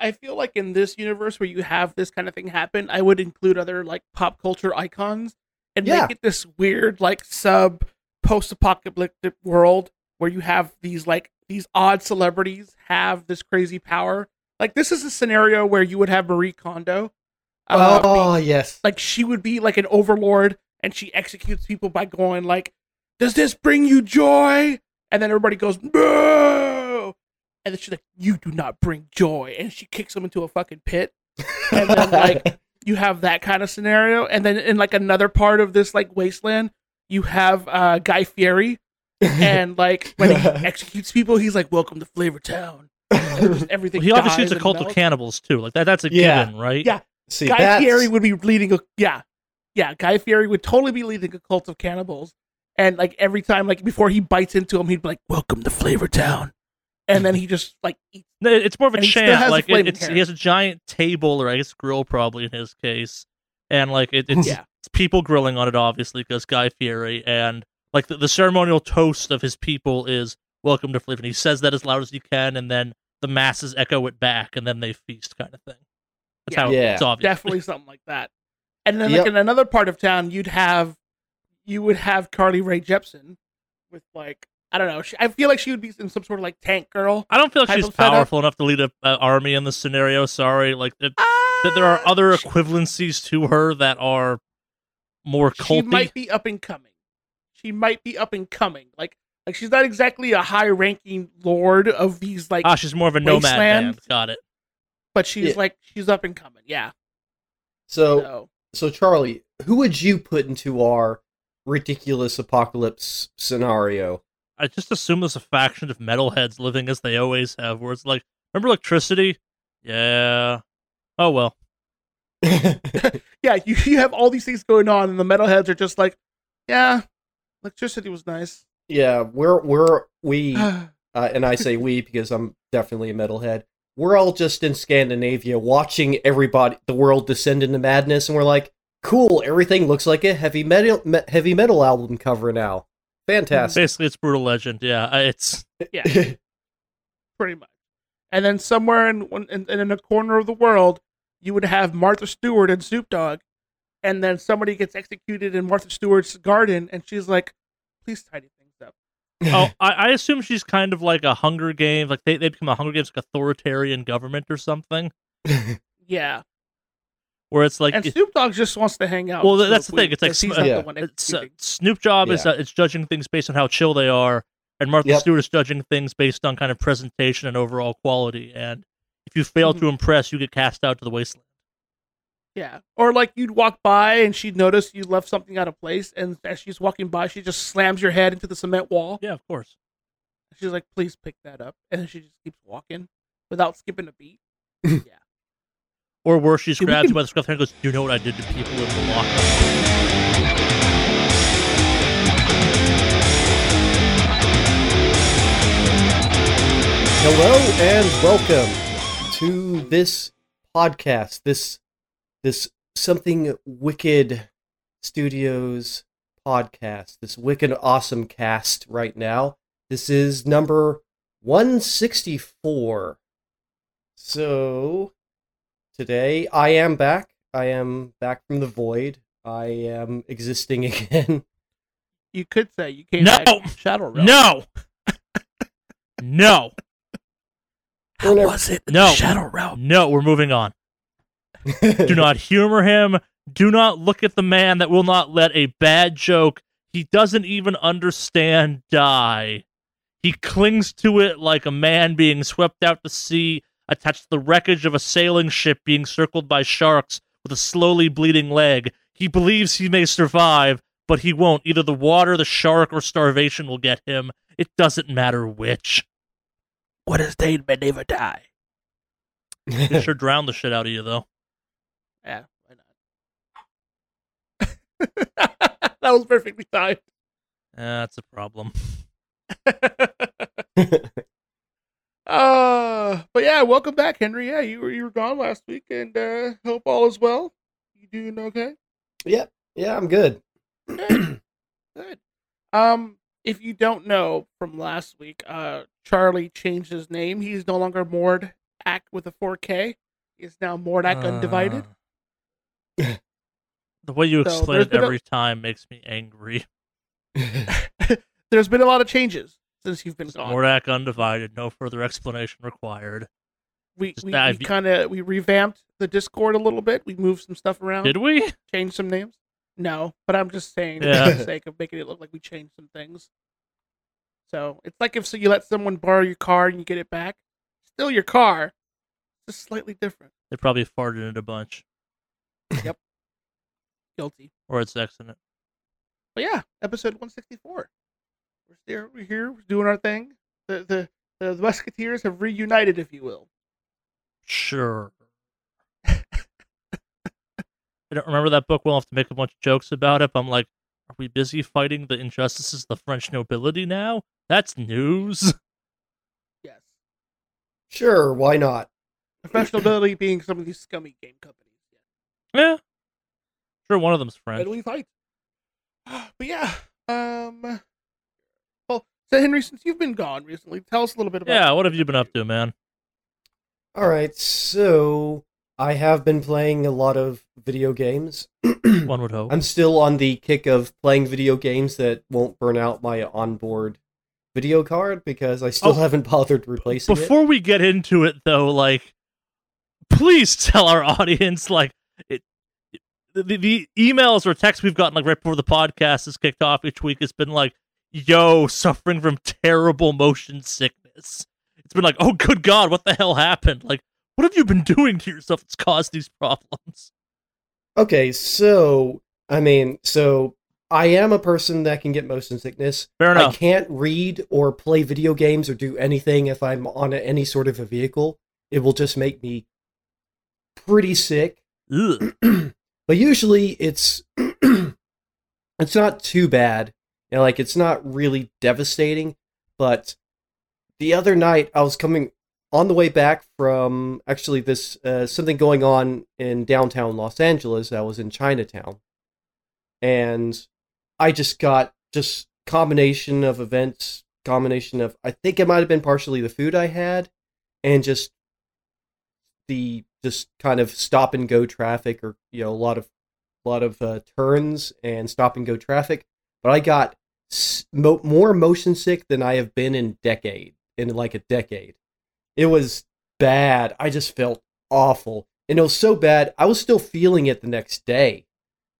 I feel like in this universe where you have this kind of thing happen, I would include other like pop culture icons and Yeah. make it this weird like sub post apocalyptic world where you have these like these odd celebrities have this crazy power. Like this is a scenario where you would have Marie Kondo. uh, oh yes. like she would be like an overlord and she executes people by going like does this bring you joy and then everybody goes boo and then she's like you do not bring joy and she kicks them into a fucking pit and then like you have that kind of scenario and then in like another part of this like wasteland you have uh guy fieri and like when he executes people he's like welcome to flavor town and just everything he obviously dies shoots a and cult of cannibals too. Like that. That's a Yeah. given, right? Yeah. See, Guy that's, Fieri would be leading a yeah, yeah. Guy Fieri would totally be leading a cult of cannibals, and like every time, like before he bites into him, he'd be like, "Welcome to Flavor Town," and then he just like eats. It's more of a And he still chant. Like it, it's hair. he has a giant table or I guess grill probably in his case, and like it, it's, Yeah. it's people grilling on it obviously because Guy Fieri and like the, the ceremonial toast of his people is "Welcome to Flavor." And he says that as loud as he can, and then the masses echo it back, and then they feast, kind of thing. That's Yeah. how Yeah. it's obvious. Definitely something like that. And then Yep. like in another part of town, you'd have you would have Carly Rae Jepsen with like I don't know. She, I feel like she would be in some sort of like tank girl. I don't feel like she's of setup. powerful enough to lead an army in this scenario. Sorry, like it, that there are Ah, other she- equivalencies to her that are more she might be up and coming. She might be up and coming. Like like she's not exactly a high ranking lord of these like ah, she's more of a nomad Wasteland. band. Got it. but she's Yeah. like she's up and coming. Yeah. So So so Charlie, who would you put into our ridiculous apocalypse scenario? I just assume there's a faction of metalheads living as they always have, where it's like, remember electricity? Yeah. Oh well. yeah, you, you have all these things going on, and the metalheads are just like, yeah, electricity was nice. yeah, we're we're we uh, and I say we because I'm definitely a metalhead. We're all just in Scandinavia watching everybody, the world descend into madness, and we're like, cool. Everything looks like a heavy metal me- heavy metal album cover now. Fantastic. Basically, it's brutal legend. Yeah, it's pretty much. And then somewhere in, in in a corner of the world, you would have Martha Stewart and Snoop Dogg, and then somebody gets executed in Martha Stewart's garden, and she's like, "Please tidy things up." oh, I, I assume she's kind of like a Hunger Games, like they they become a Hunger Games like authoritarian government or something, Yeah, where it's like and Snoop Dogg just wants to hang out. Well, that's smoke the thing, it's like he's sm- yeah. the one it's, uh, executing. Snoop Dogg is uh, it's judging things based on how chill they are, and Martha Yep. Stewart is judging things based on kind of presentation and overall quality. And if you fail Mhm. to impress, you get cast out to the wasteland. Yeah. Or like you'd walk by and she'd notice you left something out of place, and as she's walking by, she just slams your head into the cement wall. Yeah, of course. She's like, "Please pick that up," and then she just keeps walking without skipping a beat. Or worse, she just Dude, grabs can- you by the scruff of the hair and goes, "Do you know what I did to people in the locker?" Hello and welcome to this podcast. This this something wicked studios podcast. This wicked awesome cast right now. This is number 164. So today I am back. I am back from the void. I am existing again. You could say you came No! back from Shadow Realm. No, no, How Whenever- was it? No. Shadow Realm. no. We're moving on. Do not humor him. Do not look at the man that will not let a bad joke he doesn't even understand die. He clings to it like a man being swept out to sea, attached to the wreckage of a sailing ship being circled by sharks with a slowly bleeding leg. He believes he may survive, but he won't. Either the water, the shark, or starvation will get him. It doesn't matter which. What is Dane may never die. It sure drowned the shit out of you, though. Yeah, why not? that was perfectly timed. That's a problem. uh, but yeah, welcome back, Henry. Yeah, you were you were gone last week, and uh, hope all is well. You doing okay? yep. Yeah, I'm good. Good. Good. Um, if you don't know from last week, uh, Charlie changed his name. He's no longer moored Mordak with a 4K is now Mordak Undivided. Uh, the way you So, explain it been a- every time makes me angry. There's been a lot of changes since you've been gone. Mordak undivided, no further explanation required. we just we, we kind of we revamped the Discord a little bit. We moved some stuff around, Did we? change some names. No, but I'm just saying Yeah. for the sake of making it look like we changed some things. So it's like if so you let someone borrow your car and you get it back, still your car, just slightly different. They probably farted in it a bunch, Yep. Guilty. or it's accident. But yeah, episode 164. We're we're here, we're doing our thing. The the the the Musketeers have reunited, if you will. Sure. I don't remember that book We'll have to make a bunch of jokes about it. But I'm like, are we busy fighting the injustices of the French nobility now? That's news. Yes. sure, why not? Professional ability being some of these scummy game companies. Yeah. Sure, one of them's French. we fight. But yeah, um, well, so Henry, since you've been gone recently, tell us a little bit about. Yeah, what have you been up to, man? All right, so I have been playing a lot of video games. One would hope. I'm still on the kick of playing video games that won't burn out my onboard video card because I still Oh, haven't bothered replacing it. Before we get into it, though, like, please tell our audience, like, it, the, the, the emails or texts we've gotten, like, right before the podcast is kicked off each week has been like, yo, suffering from terrible motion sickness. It's been like, oh, good God, what the hell happened? Like, what have you been doing to yourself that's caused these problems? Okay, so I mean, so I am a person that can get motion sickness. Fair enough. I can't read or play video games or do anything if I'm on any sort of a vehicle. It will just make me pretty sick. But usually it's it's not too bad. Know, like it's not really devastating. But the other night I was coming on the way back from actually this uh, something going on in downtown Los Angeles. I was in Chinatown, and I just got just combination of events, combination of I think it might have been partially the food I had, and just the just kind of stop and go traffic, or you know a lot of a lot of uh, turns and stop and go traffic. But I got mo- more motion sick than I have been in decade in like a decade. It was bad. I just felt awful. And it was so bad, I was still feeling it the next day.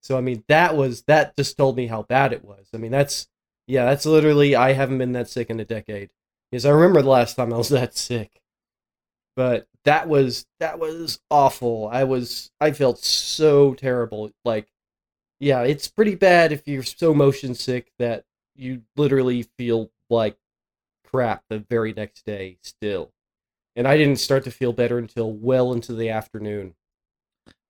So I mean, that was that just told me how bad it was. I mean, that's yeah, that's literally I haven't been that sick in a decade. Because I remember the last time I was that sick. But that was that was awful. I was I felt so terrible. Like yeah, it's pretty bad if you're so motion sick that you literally feel like crap the very next day still. And I didn't start to feel better until well into the afternoon.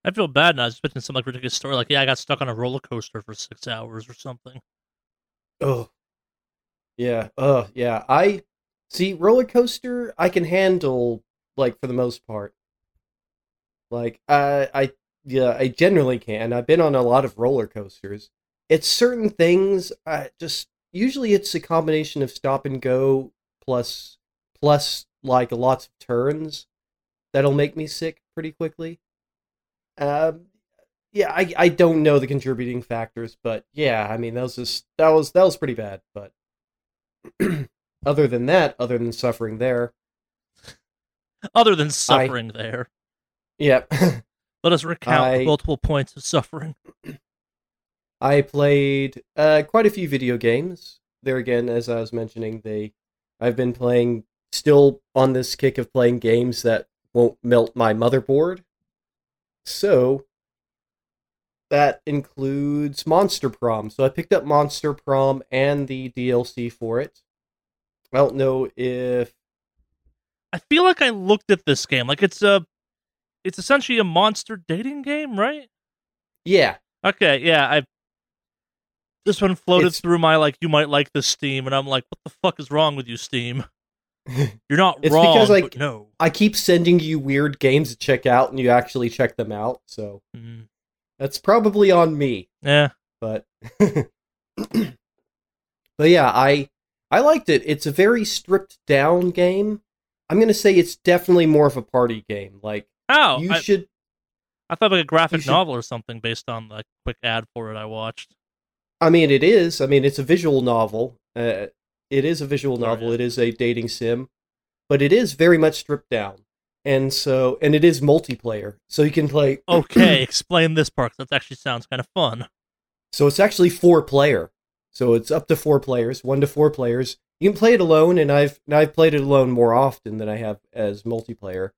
I feel bad now. I was expecting some like ridiculous story, like, yeah, I got stuck on a roller coaster for six hours or something. Oh. Yeah. Oh, yeah. I see roller coaster I can handle like for the most part. Like I I yeah, I generally can. I've been on a lot of roller coasters. It's certain things I just usually it's a combination of stop and go plus plus like lots of turns that'll make me sick pretty quickly. Um yeah, I I don't know the contributing factors, but yeah, I mean that was just that was that was pretty bad. But other than that, other than suffering there, Other than suffering there, yeah, let us recount I- the multiple points of suffering. I played uh, quite a few video games. There again, as I was mentioning, they I've been playing still on this kick of playing games that won't melt my motherboard. So that includes Monster Prom. So I picked up Monster Prom and the DLC for it. I don't know if I feel like I looked at this game like it's a, it's essentially a monster dating game, right? yeah, Okay, yeah, I. This one floated It's- through my like, you might like this Steam, and I'm like, what the fuck is wrong with you, Steam? You're not wrong. It's wrong, because, like- no. I keep sending you weird games to check out and you actually check them out. So Mm, that's probably on me. yeah, but but yeah, I I liked it. It's a very stripped down game. I'm gonna say it's definitely more of a party game. Like Oh, you I, should. I thought like a graphic should- novel or something based on the quick ad for it I watched. I mean, it is. I mean, it's a visual novel. Uh, it is a visual Oh, novel. yeah. It is a dating sim, but it is very much stripped down, and so and it is multiplayer. So you can play. Okay, explain this part. that actually sounds kind of fun. So it's actually four player. So it's up to four players, one to four players. You can play it alone, and I've and I've played it alone more often than I have as multiplayer.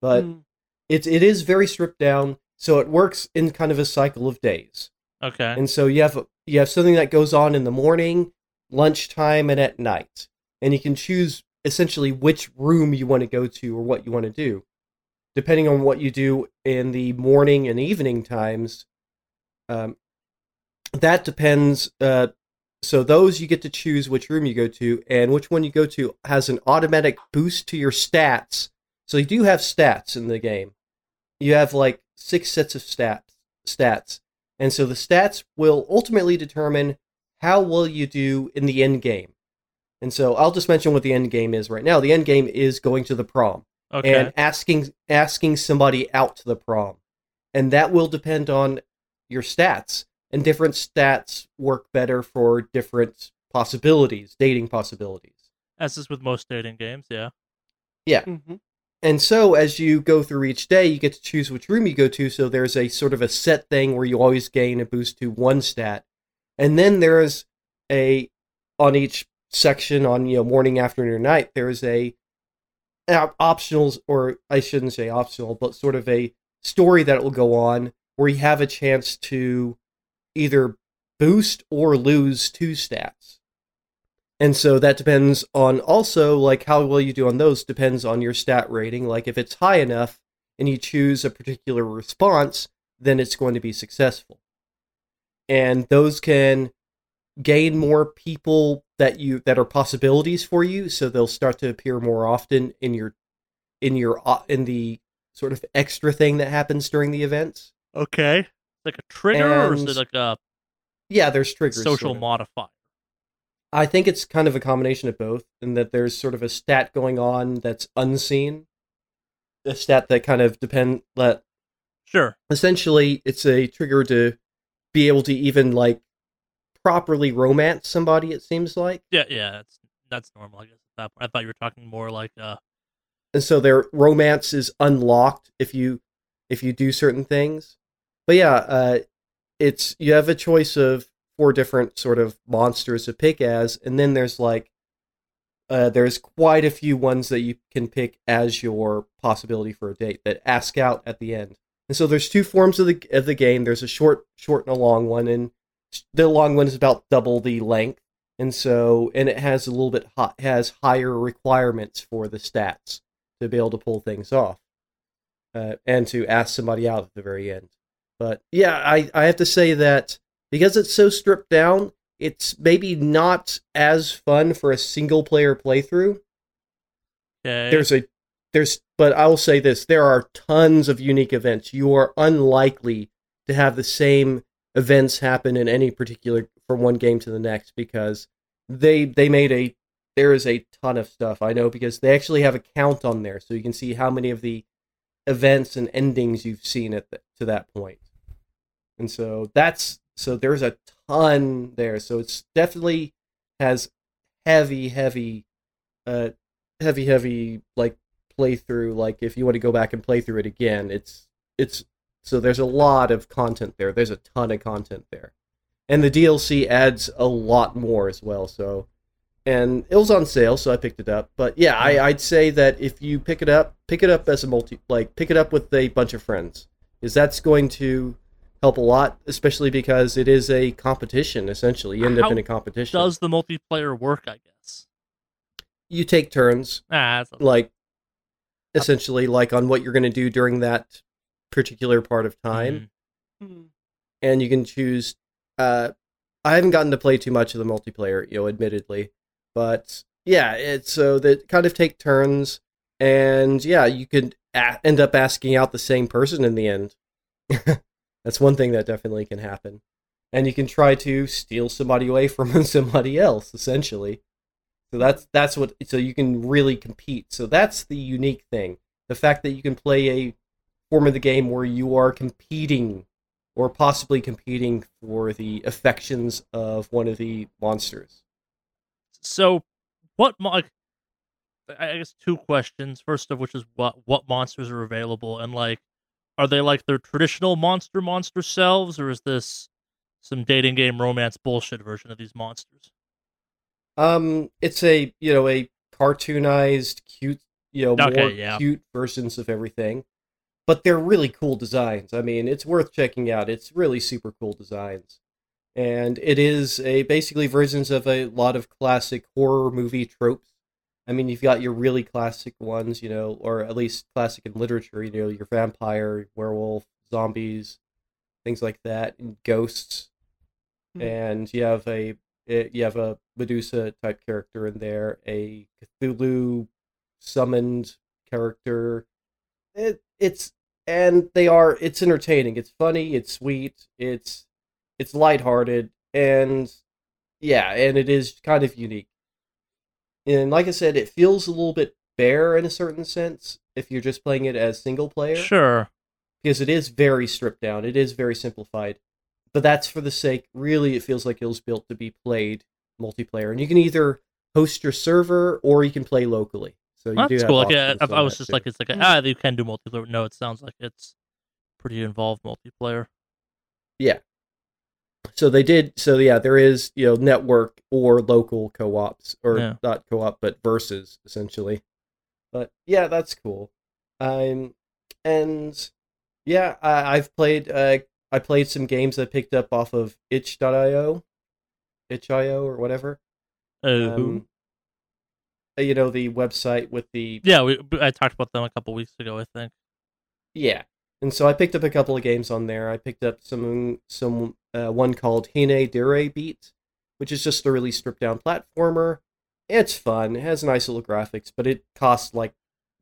But Mm. It it is very stripped down, so it works in kind of a cycle of days. Okay. And so you have you have something that goes on in the morning, lunchtime, and at night, and you can choose essentially which room you want to go to or what you want to do, depending on what you do in the morning and evening times. Um, that depends. Uh, so those you get to choose which room you go to, and which one you go to has an automatic boost to your stats. So you do have stats in the game. You have like six sets of stats. Stats, and so the stats will ultimately determine how well you do in the end game. And so I'll just mention what the end game is right now. The end game is going to the prom okay. and asking asking somebody out to the prom. And that will depend on your stats. And different stats work better for different possibilities, dating possibilities. As is with most dating games, yeah. Yeah. Mhm. And so as you go through each day, you get to choose which room you go to. So there's a sort of a set thing where you always gain a boost to one stat. And then there's a on each section on you know morning, afternoon, or night, there's a optional, or I shouldn't say optional, but sort of a story that will go on where you have a chance to either boost or lose two stats. And so that depends on also like how well you do on those depends on your stat rating. Like if it's high enough and you choose a particular response, then it's going to be successful. And those can gain more people that you that are possibilities for you, so they'll start to appear more often in your in your uh, in the sort of extra thing that happens during the events. Okay. Like a trigger or is it like a Yeah, there's triggers. social sort of. modifier? I think it's kind of a combination of both, in that there's sort of a stat going on that's unseen, a stat that kind of depend that Sure. essentially it's a trigger to be able to even like properly romance somebody. It seems like, Yeah, yeah, that's that's normal, I guess. At that point. I thought you were talking more like uh and so their romance is unlocked if you if you do certain things. But yeah, uh, it's you have a choice of four different sort of monsters to pick as, and then there's like uh, there's quite a few ones that you can pick as your possibility for a date that ask out at the end. And so there's two forms of the of the game. There's a short short and a long one, and the long one is about double the length, and so and it has a little bit hot has higher requirements for the stats to be able to pull things off, uh, and to ask somebody out at the very end. But yeah, I I have to say that because it's so stripped down, it's maybe not as fun for a single player playthrough. okay. There's a there's but I will say this, there are tons of unique events. You are unlikely to have the same events happen in any particular from one game to the next because they they made a there is a ton of stuff I know because they actually have a count on there so you can see how many of the events and endings you've seen at the, to that point. And so that's so there's a ton there. So it's definitely has heavy heavy uh heavy heavy like playthrough. Like if you want to go back and play through it again it's it's so there's a lot of content there. There's a ton of content there. And the dlc adds a lot more as well so and it was on sale so i picked it up. But yeah I, i'd say that if you pick it up pick it up as a multi like pick it up with a bunch of friends is that's going to help a lot especially because it is a competition essentially you end How up in a competition Does the multiplayer work, I guess? you take turns Ah, that's like essentially like on what you're going to do during that particular part of time Mhm. Mhm. and you can choose uh i haven't gotten to play too much of the multiplayer you know admittedly but yeah it's so that kind of take turns and yeah you could a- end up asking out the same person in the end that's one thing that definitely can happen and you can try to steal somebody away from somebody else essentially So that's that's what so you can really compete. So that's the unique thing. The fact that you can play a form of the game where you are competing or possibly competing for the affections of one of the monsters. So, what like, I guess two questions. First of which is what what monsters are available, and like, are they like their traditional monster monster selves, or is this some dating game romance bullshit version of these monsters? Um, it's a you know a cartoonized, cute, you know, Okay, more yeah. cute versions of everything, but they're really cool designs. I mean, it's worth checking out. It's really super cool designs, and it is a basically versions of a lot of classic horror movie tropes. I mean, you've got your really classic ones, you know, or at least classic in literature. You know, your vampire, werewolf, zombies, things like that, and ghosts. Hmm. And you have a it, you have a Medusa type character in there, a Cthulhu summoned character. It it's and they are it's entertaining. It's funny. It's sweet. It's it's lighthearted and yeah, and it is kind of unique. And like I said, it feels a little bit bare in a certain sense if you're just playing it as single player Sure. because it is very stripped down. It is very simplified. But that's for the sake, really, it feels like it was built to be played multiplayer. And you can either host your server or you can play locally. So you do That's have cool. Like, yeah, I, I was just too. like, it's like, a, Mm. ah, you can do multiplayer. No, it sounds like it's pretty involved multiplayer. So they did. So yeah, there is you know network or local co-ops or Yeah. not co-op but versus essentially. But yeah, that's cool. Um, and yeah, I, I've played. Uh, I played some games I picked up off of itch.io, itch.io or whatever. Uh, um, uh, you know the website with the yeah, we I talked about them a couple weeks ago. I think. yeah and so i picked up a couple of games on there i picked up some some uh, one called hine dere beat which is just a really stripped down platformer. It's fun. It has nice little graphics but it costs like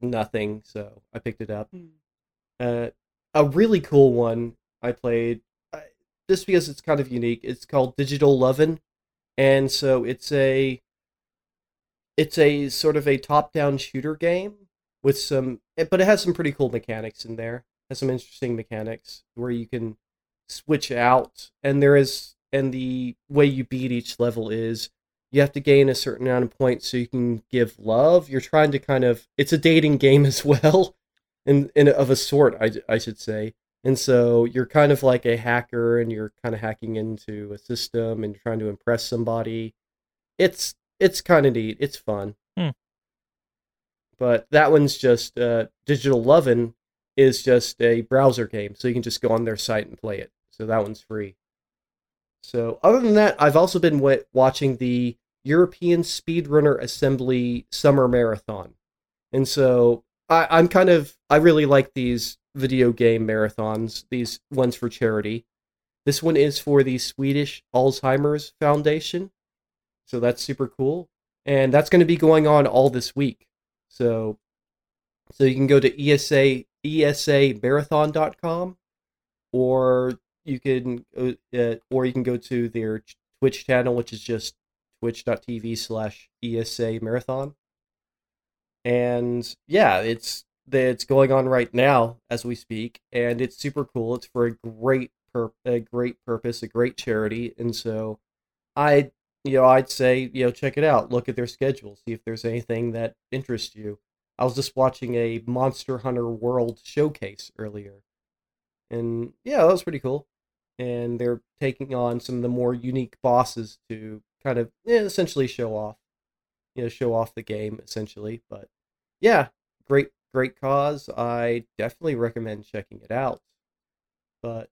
nothing so i picked it up. Hmm. uh, a really cool one i played uh, just because it's kind of unique it's called digital lovin and so it's a it's a sort of a top-down shooter game with some eh, but it has some pretty cool mechanics in there. Has some interesting mechanics where you can switch out and there is and the way you beat each level is you have to gain a certain amount of points so you can give love. You're trying to kind of it's a dating game as well in, in of a sort I, I should say. And so you're kind of like a hacker and you're kind of hacking into a system and trying to impress somebody. It's it's kind of neat. It's fun. Hmm. but that one's just uh, digital lovin is just a browser game so you can just go on their site and play it so that one's free. So other than that i've also been wa- watching the european speedrunner assembly summer marathon. And so I, i'm kind of i really like these video game marathons these ones for charity. This one is for the swedish alzheimer's foundation. So that's super cool. And that's going to be going on all this week. So so you can go to ESA esamarathon.com or you can uh, or you can go to their Twitch channel which is just twitch.tv slash ESA marathon. And yeah it's it's going on right now as we speak and it's super cool. It's for a great pur- a great purpose a great charity and so i you know i'd say you know check it out. Look at their schedule. See if there's anything that interests you. I was just watching a monster hunter world showcase earlier and yeah that was pretty cool and they're taking on some of the more unique bosses to kind of yeah, essentially show off you know show off the game essentially but yeah great great cause. I definitely recommend checking it out but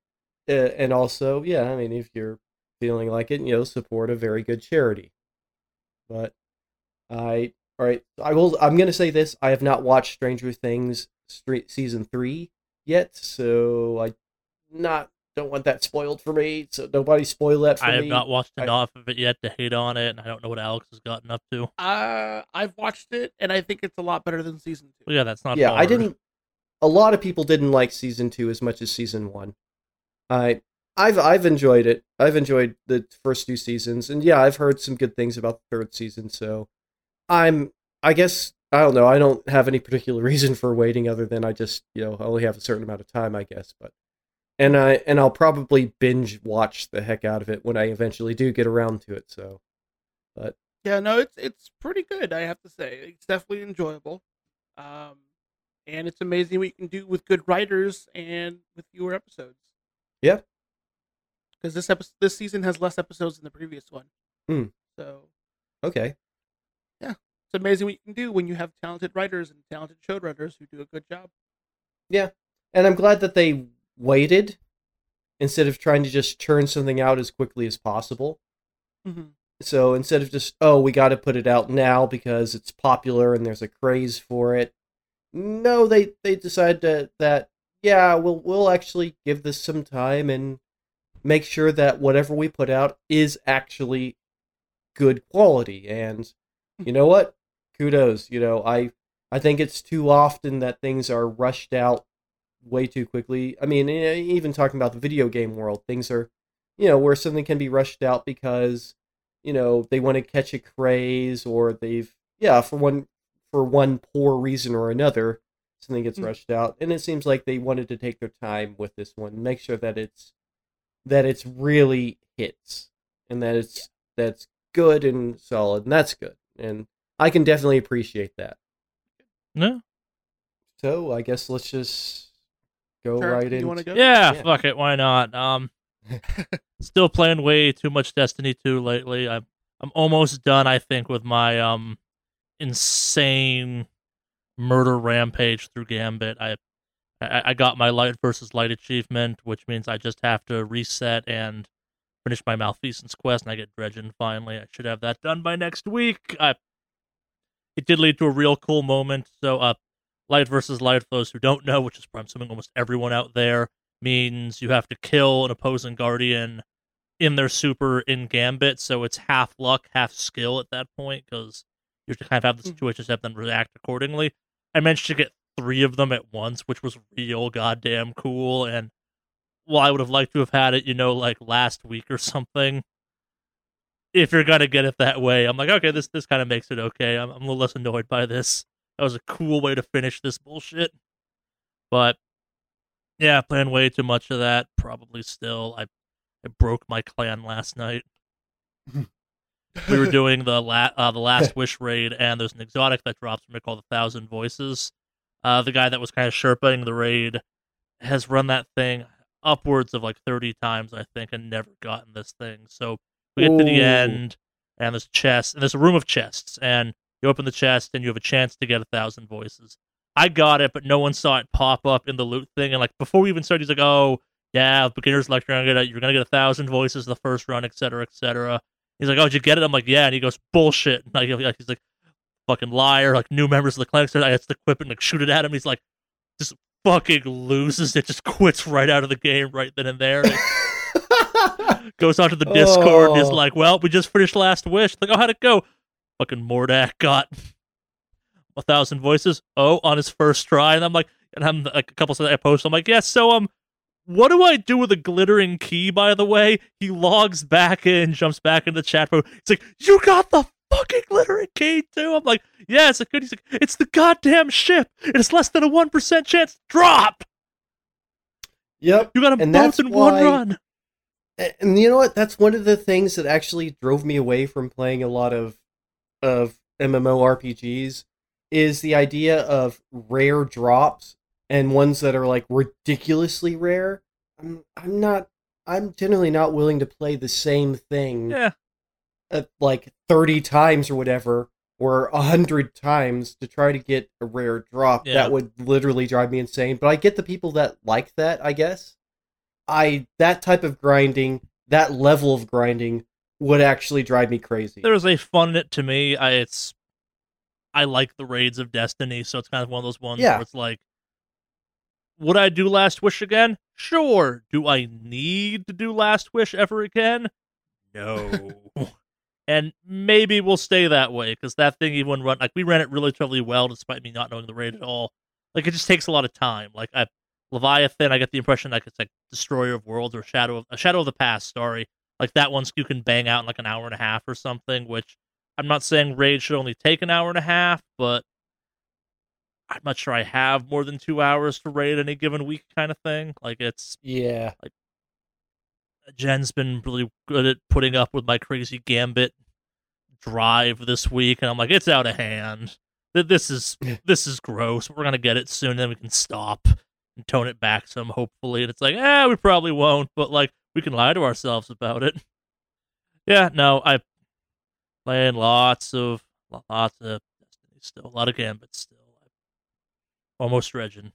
uh, and also yeah i mean if you're feeling like it you know support a very good charity but i all right i will i'm gonna say this i have not watched stranger things season three yet so i not don't want that spoiled for me so nobody spoil that for I have me not watched I- enough of it yet to hate on it, and I don't know what Alex has gotten up to. Uh, I've watched it, and I think it's a lot better than season two. Well, yeah, that's not. yeah i didn't a lot of people didn't like season two as much as season one i i've i've enjoyed it i've enjoyed the first two seasons and yeah i've heard some good things about the third season so I'm. I guess I don't know. I don't have any particular reason for waiting other than I just you know I only have a certain amount of time. I guess, but and I and I'll probably binge watch the heck out of it when I eventually do get around to it. So, but Yeah, no, it's it's pretty good. I have to say, it's definitely enjoyable, um, and it's amazing what you can do with good writers and with fewer episodes. Yeah. because this episode, this season has less episodes than the previous one. Hmm. So okay, it's amazing what you can do when you have talented writers and talented showrunners who do a good job. Yeah, and I'm glad that they waited instead of trying to just churn something out as quickly as possible. Mm-hmm. So instead of just oh we got to put it out now because it's popular and there's a craze for it, no, they they decided to, that yeah we'll we'll actually give this some time and make sure that whatever we put out is actually good quality. And you know what? Kudos. You know I I think it's too often that things are rushed out way too quickly. I mean, even talking about the video game world, things are, you know, where something can be rushed out because, you know, they want to catch a craze or they've, yeah, for one for one poor reason or another, something gets Mm. rushed out, and it seems like they wanted to take their time with this one, make sure that it's that it's really hits and that it's that's good and solid, and that's good, and I can definitely appreciate that. No. So I guess let's just go Sure, right in. Yeah, Yeah. fuck it, why not? Um still playing way too much Destiny 2 lately. I'm I'm almost done, I think, with my um insane murder rampage through Gambit. I I, I got my light versus light achievement, which means I just have to reset and finish my Malfeasance quest, and I get Dredgen finally. I should have that done by next week. I, it did lead to a real cool moment. So, uh, light versus light, for those who don't know, which is I'm assuming almost everyone out there, means you have to kill an opposing guardian in their super in Gambit. So it's half luck, half skill at that point, because you have to kind of have the Mhm. situation to have them react accordingly. I managed to get three of them at once, which was real goddamn cool. And while I would have liked to have had it, you know, like last week or something, if you're gonna get it that way, I'm like, okay, this this kind of makes it okay. I'm, I'm a little less annoyed by this. That was a cool way to finish this bullshit. But yeah, playing way too much of that. Probably still. I I broke my clan last night. we were doing the la- uh, the last wish raid, and there's an exotic that drops from it called the Thousand Voices. Uh, the guy that was kind of sherping the raid has run that thing upwards of like 30 times, I think, and never gotten this thing. So we get to the end, and there's chests, and there's a room of chests, and you open the chest, and you have a chance to get a thousand voices. I got it, but no one saw it pop up in the loot thing. And like before we even started, he's like, "Oh, yeah, beginner's lecture. I'm gonna, you're gonna get a thousand voices the first run, et cetera, et cetera." He's like, "Oh, did you get it?" I'm like, "Yeah," and he goes, "Bullshit!" Like, like he's like, "Fucking liar!" Like new members of the clan, said, I had to equip it and like shoot it at him. He's like, just fucking loses it, just quits right out of the game right then and there. Goes onto the Discord and is Oh. like, "Well, we just finished Last Wish." Like, "Oh, how'd it go?" Fucking Mordak got a thousand voices. Oh, on his first try, and I'm like, and I'm like a couple of I post. I'm like, "Yeah, so um." What do I do with a glittering key, by the way? He logs back in, jumps back into the chat room. He's like, You got the fucking glittering key, too? I'm like, Yeah, it's a good. He's like, It's the goddamn ship. It's less than a 1% chance drop. yep. You got them And both in one run. And you know what? That's one of the things that actually drove me away from playing a lot of of MMORPGs is the idea of rare drops and ones that are like ridiculously rare. I'm I'm not I'm generally not willing to play the same thing Yeah. like 30 times or whatever or 100 times to try to get a rare drop. Yeah. That would literally drive me insane. But I get the people that like that, I guess. I that type of grinding, that level of grinding would actually drive me crazy. There's a fun in it to me. I, it's I like the raids of Destiny, so it's kind of one of those ones Yeah. where it's like, would I do Last Wish again? Sure. Do I need to do Last Wish ever again? No. and maybe we'll stay that way because that thing even run like we ran it really really well despite me not knowing the raid at all. Like it just takes a lot of time. Like I Leviathan, I get the impression like it's like Destroyer of Worlds or Shadow of a Shadow of the Past. Sorry, like that one you can bang out in like an hour and a half or something, which I'm not saying raid should only take an hour and a half, but I'm not sure I have more than two hours to raid any given week, kind of thing. Like it's Yeah. Jen's been really good at putting up with my crazy gambit drive this week, and I'm like, it's out of hand. Th- This is this is gross. We're gonna get it soon, then we can stop and tone it back some, hopefully. And it's like, eh, we probably won't, but like we can lie to ourselves about it. Yeah, no, I playing lots of lots of Destiny still, a lot of gambit still. Almost Dredgen.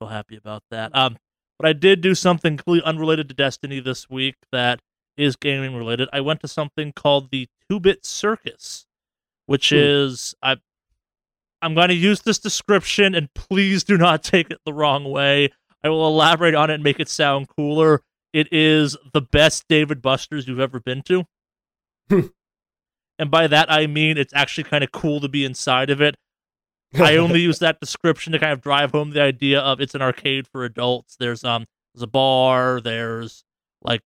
Real happy about that. Um, but I did do something completely unrelated to Destiny this week that is gaming related. I went to something called the Two Bit Circus, which Hmm. is I. I'm going to use this description, and please do not take it the wrong way. I will elaborate on it and make it sound cooler. It is the best Dave & Buster's you've ever been to. Hmm. and by that I mean it's actually kind of cool to be inside of it. I only use that description to kind of drive home the idea of it's an arcade for adults. There's um there's a bar, there's like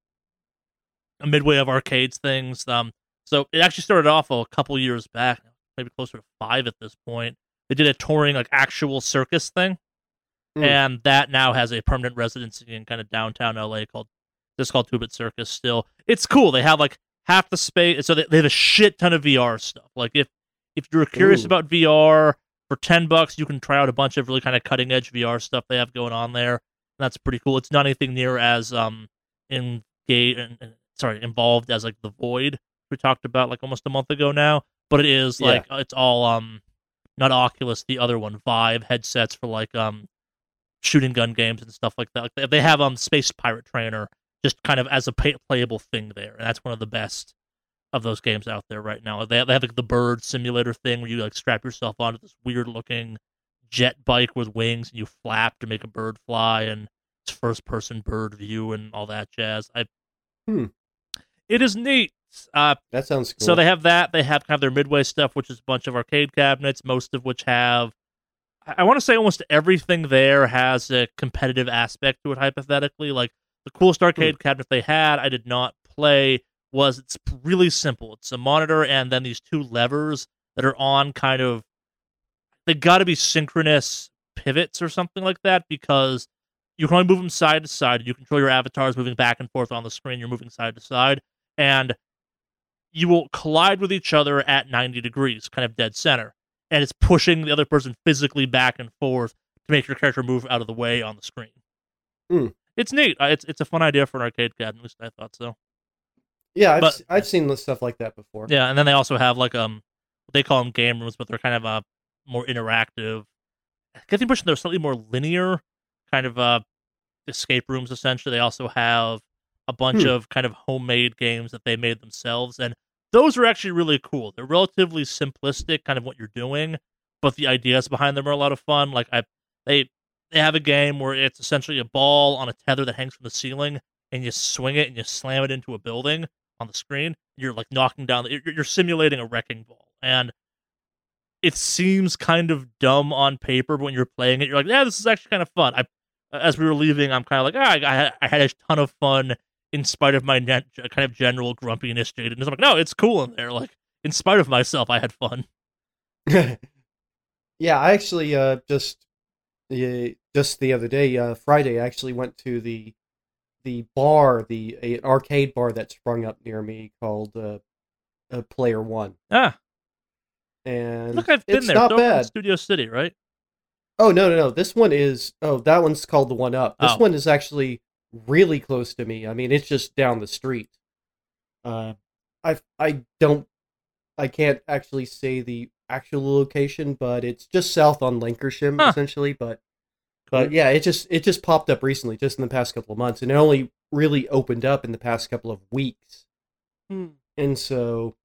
a midway of arcades things. Um so it actually started off a couple years back, maybe closer to five at this point. They did a touring like actual circus thing. Hmm. And that now has a permanent residency in kind of downtown LA called this is called Two Bit Circus still. It's cool. They have like half the space so they, they have a shit ton of VR stuff. Like if if you're curious Ooh. about VR, for 10 bucks you can try out a bunch of really kind of cutting edge VR stuff they have going on there. And that's pretty cool. It's not anything near as um engaged and sorry, involved as like the Void we talked about like almost a month ago now, but it is Yeah. like it's all um not Oculus, the other one, Vive headsets for like um shooting gun games and stuff like that. Like they- they have um Space Pirate Trainer just kind of as a pay- playable thing there, and that's one of the best of those games out there right now. They have, they have like the bird simulator thing where you like strap yourself onto this weird looking jet bike with wings and you flap to make a bird fly and it's first person bird view and all that jazz. I Hmm. It is neat. Uh that sounds cool. so they have that. They have kind of their midway stuff, which is a bunch of arcade cabinets, most of which have. I, I want to say almost everything there has a competitive aspect to it. Hypothetically, like the coolest arcade cabinet they had, I did not play. Was it's really simple. It's a monitor and then these two levers that are on kind of. They got to be synchronous pivots or something like that because you can only move them side to side. You control your avatars moving back and forth on the screen. You're moving side to side, and you will collide with each other at 90 degrees, kind of dead center. And it's pushing the other person physically back and forth to make your character move out of the way on the screen. Hmm. It's neat. Uh, It's it's a fun idea for an arcade cabinet. At least I thought so. yeah, I've, but- s- I've seen stuff like that before. Yeah, and then they also have like um, they call them game rooms, but they're kind of uh more interactive. I get the impression they're slightly more linear, kind of uh escape rooms. Essentially, they also have a bunch Hmm. of kind of homemade games that they made themselves, and those are actually really cool. They're relatively simplistic, kind of what you're doing, but the ideas behind them are a lot of fun. Like I, they they have a game where it's essentially a ball on a tether that hangs from the ceiling, and you swing it and you slam it into a building on the screen. You're like knocking down. You're, you're simulating a wrecking ball, and it seems kind of dumb on paper, but when you're playing it, you're like, yeah, this is actually kind of fun. I, as we were leaving, I'm kind of like, ah, I, I, I had a ton of fun in spite of my net, kind of general grumpiness, jadedness. I'm like, no, it's cool in there. Like, in spite of myself, I had fun. yeah, I actually uh, just uh, just the other day, uh, Friday, I actually went to the the bar, the a, an arcade bar that sprung up near me called uh, uh, Player One, Ah, and look, I've been it's there. not It's over in bad. Studio City, right? Oh no, no, no! This one is oh that one's called the One Up. This Oh. one is actually really close to me. I mean, it's just down the street. Uh, I I don't I can't actually say the actual location, but it's just south on Lankershim Huh. essentially. But but yeah, it just it just popped up recently, just in the past couple of months, and it only really opened up in the past couple of weeks. Hmm. And so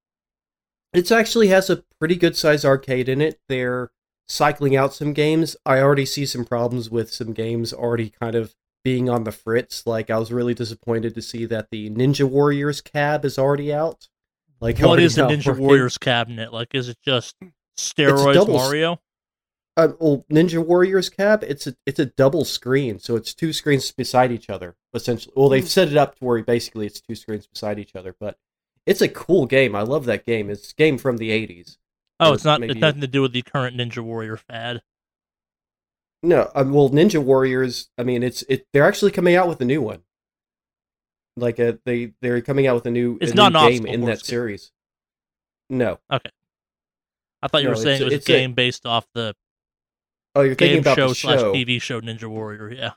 it actually has a pretty good size arcade in it. They're cycling out some games. I already see some problems with some games already kind of being on the fritz. Like I was really disappointed to see that the Ninja Warriors cab is already out. Like what is already the Ninja working. Warriors cabinet? Like, is it just steroids double Mario? Uh, well, Ninja Warriors cab, it's a it's a double screen, so it's two screens beside each other. Essentially, well, they've set it up to where basically it's two screens beside each other, but It's a cool game. I love that game. It's a game from the '80s. Oh, it's not. maybe- It's nothing to do with the current Ninja Warrior fad. No, um, well, Ninja Warriors. I mean, it's it. They're actually coming out with a new one. Like a they they're coming out with a new It's a not new an game in that game. series. No. Okay. I thought you No, were saying it's it was a it's a- game based off the Oh, you're thinking game about show, the slash. TV show Ninja Warrior. Yeah.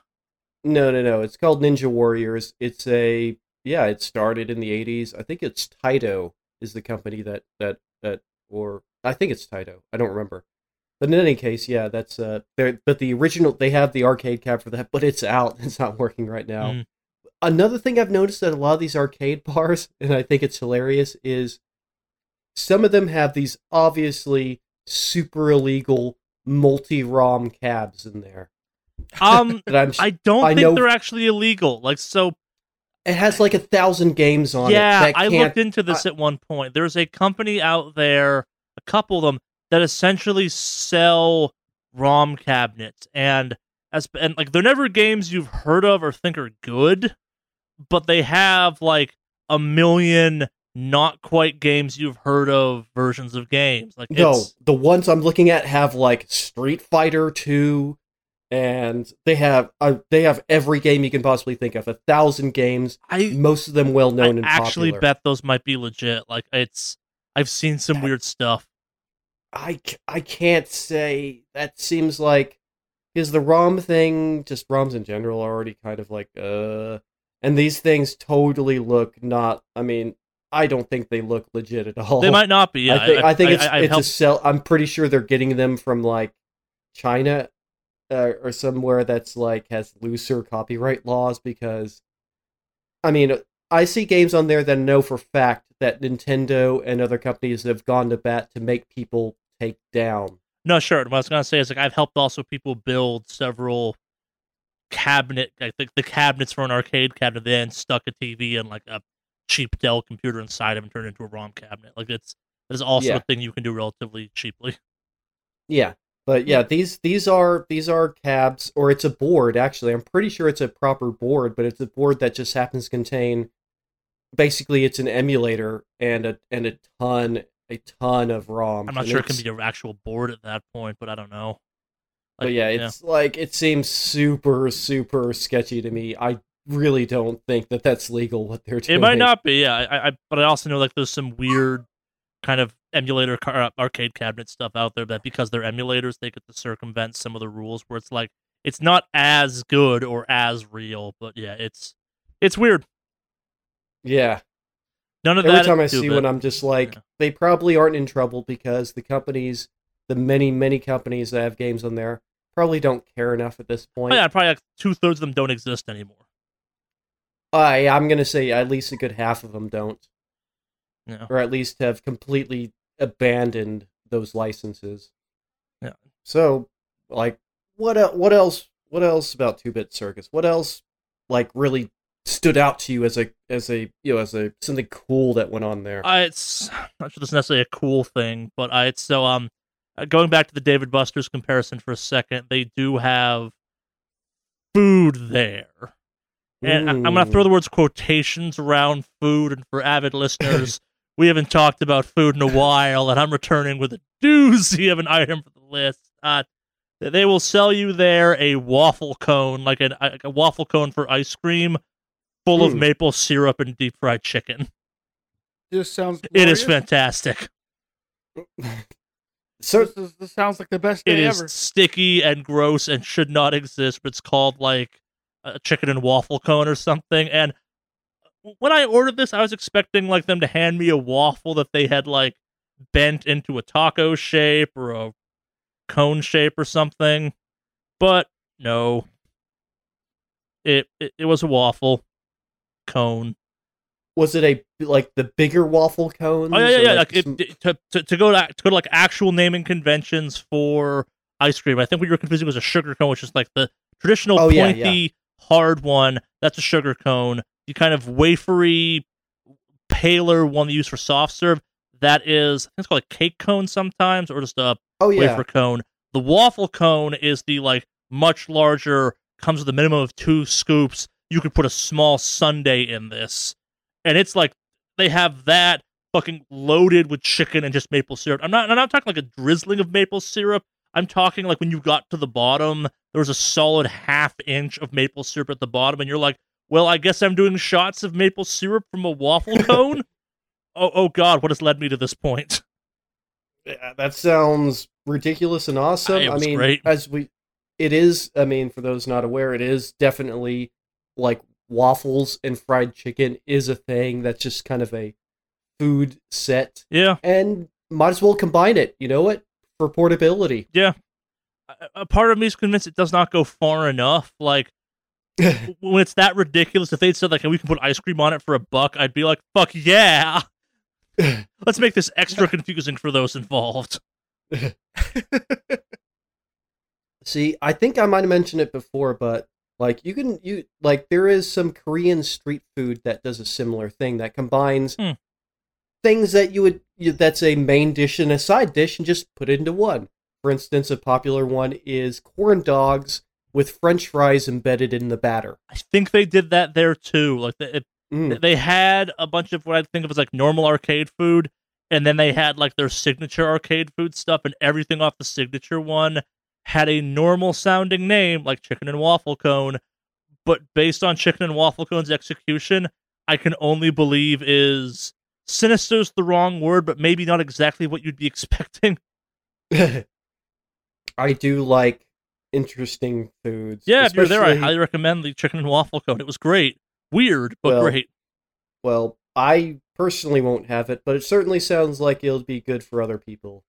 No, no, no. It's called Ninja Warriors. It's a yeah. It started in the '80s. I think it's Taito is the company that that that or I think it's Taito. I don't remember. But in any case, yeah, that's uh. But the original, they have the arcade cab for that, but it's out. It's not working right now. Mm. Another thing I've noticed at a lot of these arcade bars, and I think it's hilarious, is some of them have these obviously super illegal multi-ROM cabs in there. Um, I'm I don't I think know- they're actually illegal. Like so, It has like a thousand games on yeah, it. that I looked into this at one point. There's a company out there, a couple of them, that essentially sell ROM cabinets, and as and like they're never games you've heard of or think are good, but they have like a million not quite games you've heard of versions of games. Like No, it's, the ones I'm looking at have like Street Fighter 2 and they have uh, they have every game you can possibly think of. A thousand games, I most of them well I known and actually popular. bet those might be legit. Like it's I've seen some weird stuff. I, I can't say that seems like is the ROM thing just ROMs in general are already kind of like uh and these things totally look not I mean I don't think they look legit at all. They might not be. I think I, think it's I, it's helped a sell. I'm pretty sure they're getting them from like China uh, or somewhere that's like has looser copyright laws because I mean I see games on there that know for fact that Nintendo and other companies have gone to bat to make people take down. No, sure. What I was gonna say is like I've helped also people build several cabinet, like the, the cabinets for an arcade cabinet, then stuck a TV and like a cheap Dell computer inside of and turned it into a ROM cabinet. Like it's that is also Yeah. a thing you can do relatively cheaply. Yeah. But yeah, these these are these are cabs or it's a board actually. I'm pretty sure it's a proper board, but it's a board that just happens to contain basically it's an emulator and a and a ton a ton of ROMs. I'm not sure it can be an actual board at that point, but I don't know. But yeah, it's like it seems super super sketchy to me. I really don't think that that's legal what they're doing. It might not be, yeah. I, I, but I also know like there's some weird kind of emulator car, uh, arcade cabinet stuff out there that because they're emulators, they get to circumvent some of the rules. Where it's like it's not as good or as real, but yeah, it's it's weird. Yeah. None of Every that. time I see one, I'm just like, Yeah. they probably aren't in trouble because the companies, the many many companies that have games on there, probably don't care enough at this oh, point. Oh, yeah, probably like two thirds of them don't exist anymore. Uh, I I'm gonna say at least a good half of them don't, Yeah. or at least have completely abandoned those licenses. Yeah. So, like, what what else? What else about Two Bit Circus? What else, like, really stood out to you as a as a you know as a something cool that went on there? Uh, it's I'm not sure this is necessarily a cool thing, but I it's so um uh, going back to the Dave & Buster's comparison for a second, they do have food there. And I, I'm going to throw the words quotations around food. And for avid listeners, we haven't talked about food in a while, and I'm returning with a doozy of an item for the list. Uh, they will sell you there a waffle cone, like an, a, a waffle cone for ice cream, full of Hmm. maple syrup and deep fried chicken. This sounds. It is fantastic. so This, is, this sounds like the best It day is ever. sticky and gross and should not exist, but it's called like a chicken and waffle cone or something. And when I ordered this, I was expecting like them to hand me a waffle that they had like bent into a taco shape or a cone shape or something. But no. It it, it was a waffle cone. was it a like the bigger waffle cones? Oh yeah, yeah, yeah. like Like, some- it, to, to to go to to go to like actual naming conventions for ice cream. I think what you were confusing was a sugar cone, which is like the traditional Oh, yeah, pointy hard one. That's a sugar cone. The kind of wafery, paler one they use for soft serve. That is, I think it's called a cake cone sometimes, or just a oh yeah, wafer cone. The waffle cone is the like much larger, comes with a minimum of two scoops. You could put a small sundae in this, and it's like they have that fucking loaded with chicken and just maple syrup. I'm not I'm not talking like a drizzling of maple syrup. I'm talking like when you got to the bottom, there was a solid half inch of maple syrup at the bottom, and you're like, well, I guess I'm doing shots of maple syrup from a waffle cone. oh, oh God, what has led me to this point? Yeah, uh, that sounds ridiculous and awesome. I mean, great. as we, it is. I mean, for those not aware, it is definitely like waffles and fried chicken is a thing. That's just kind of a food set, Yeah, and might as well combine it. You know what? For portability. Yeah. a part of me is convinced it does not go far enough. Like when it's that ridiculous, if they'd said like we can put ice cream on it for a buck, I'd be like, fuck yeah. Let's make this extra confusing for those involved. See, I think I might have mentioned it before, but like you can you like there is some Korean street food that does a similar thing that combines Hmm. things that you would you, that's a main dish and a side dish and just put it into one. For instance, a popular one is corn dogs with French fries embedded in the batter. I think they did that there too. Like the, it, Mm. they had a bunch of what I think of as like normal arcade food, and then they had like their signature arcade food stuff, and everything off the signature one had a normal sounding name like chicken and waffle cone, but based on chicken and waffle cone's execution, I can only believe is sinister's the wrong word, but maybe not exactly what you'd be expecting. I do like interesting foods. Yeah, if you're there, I highly recommend the chicken and waffle cone. It was great, weird, but Well, great. Well, I personally won't have it, but it certainly sounds like it'll be good for other people.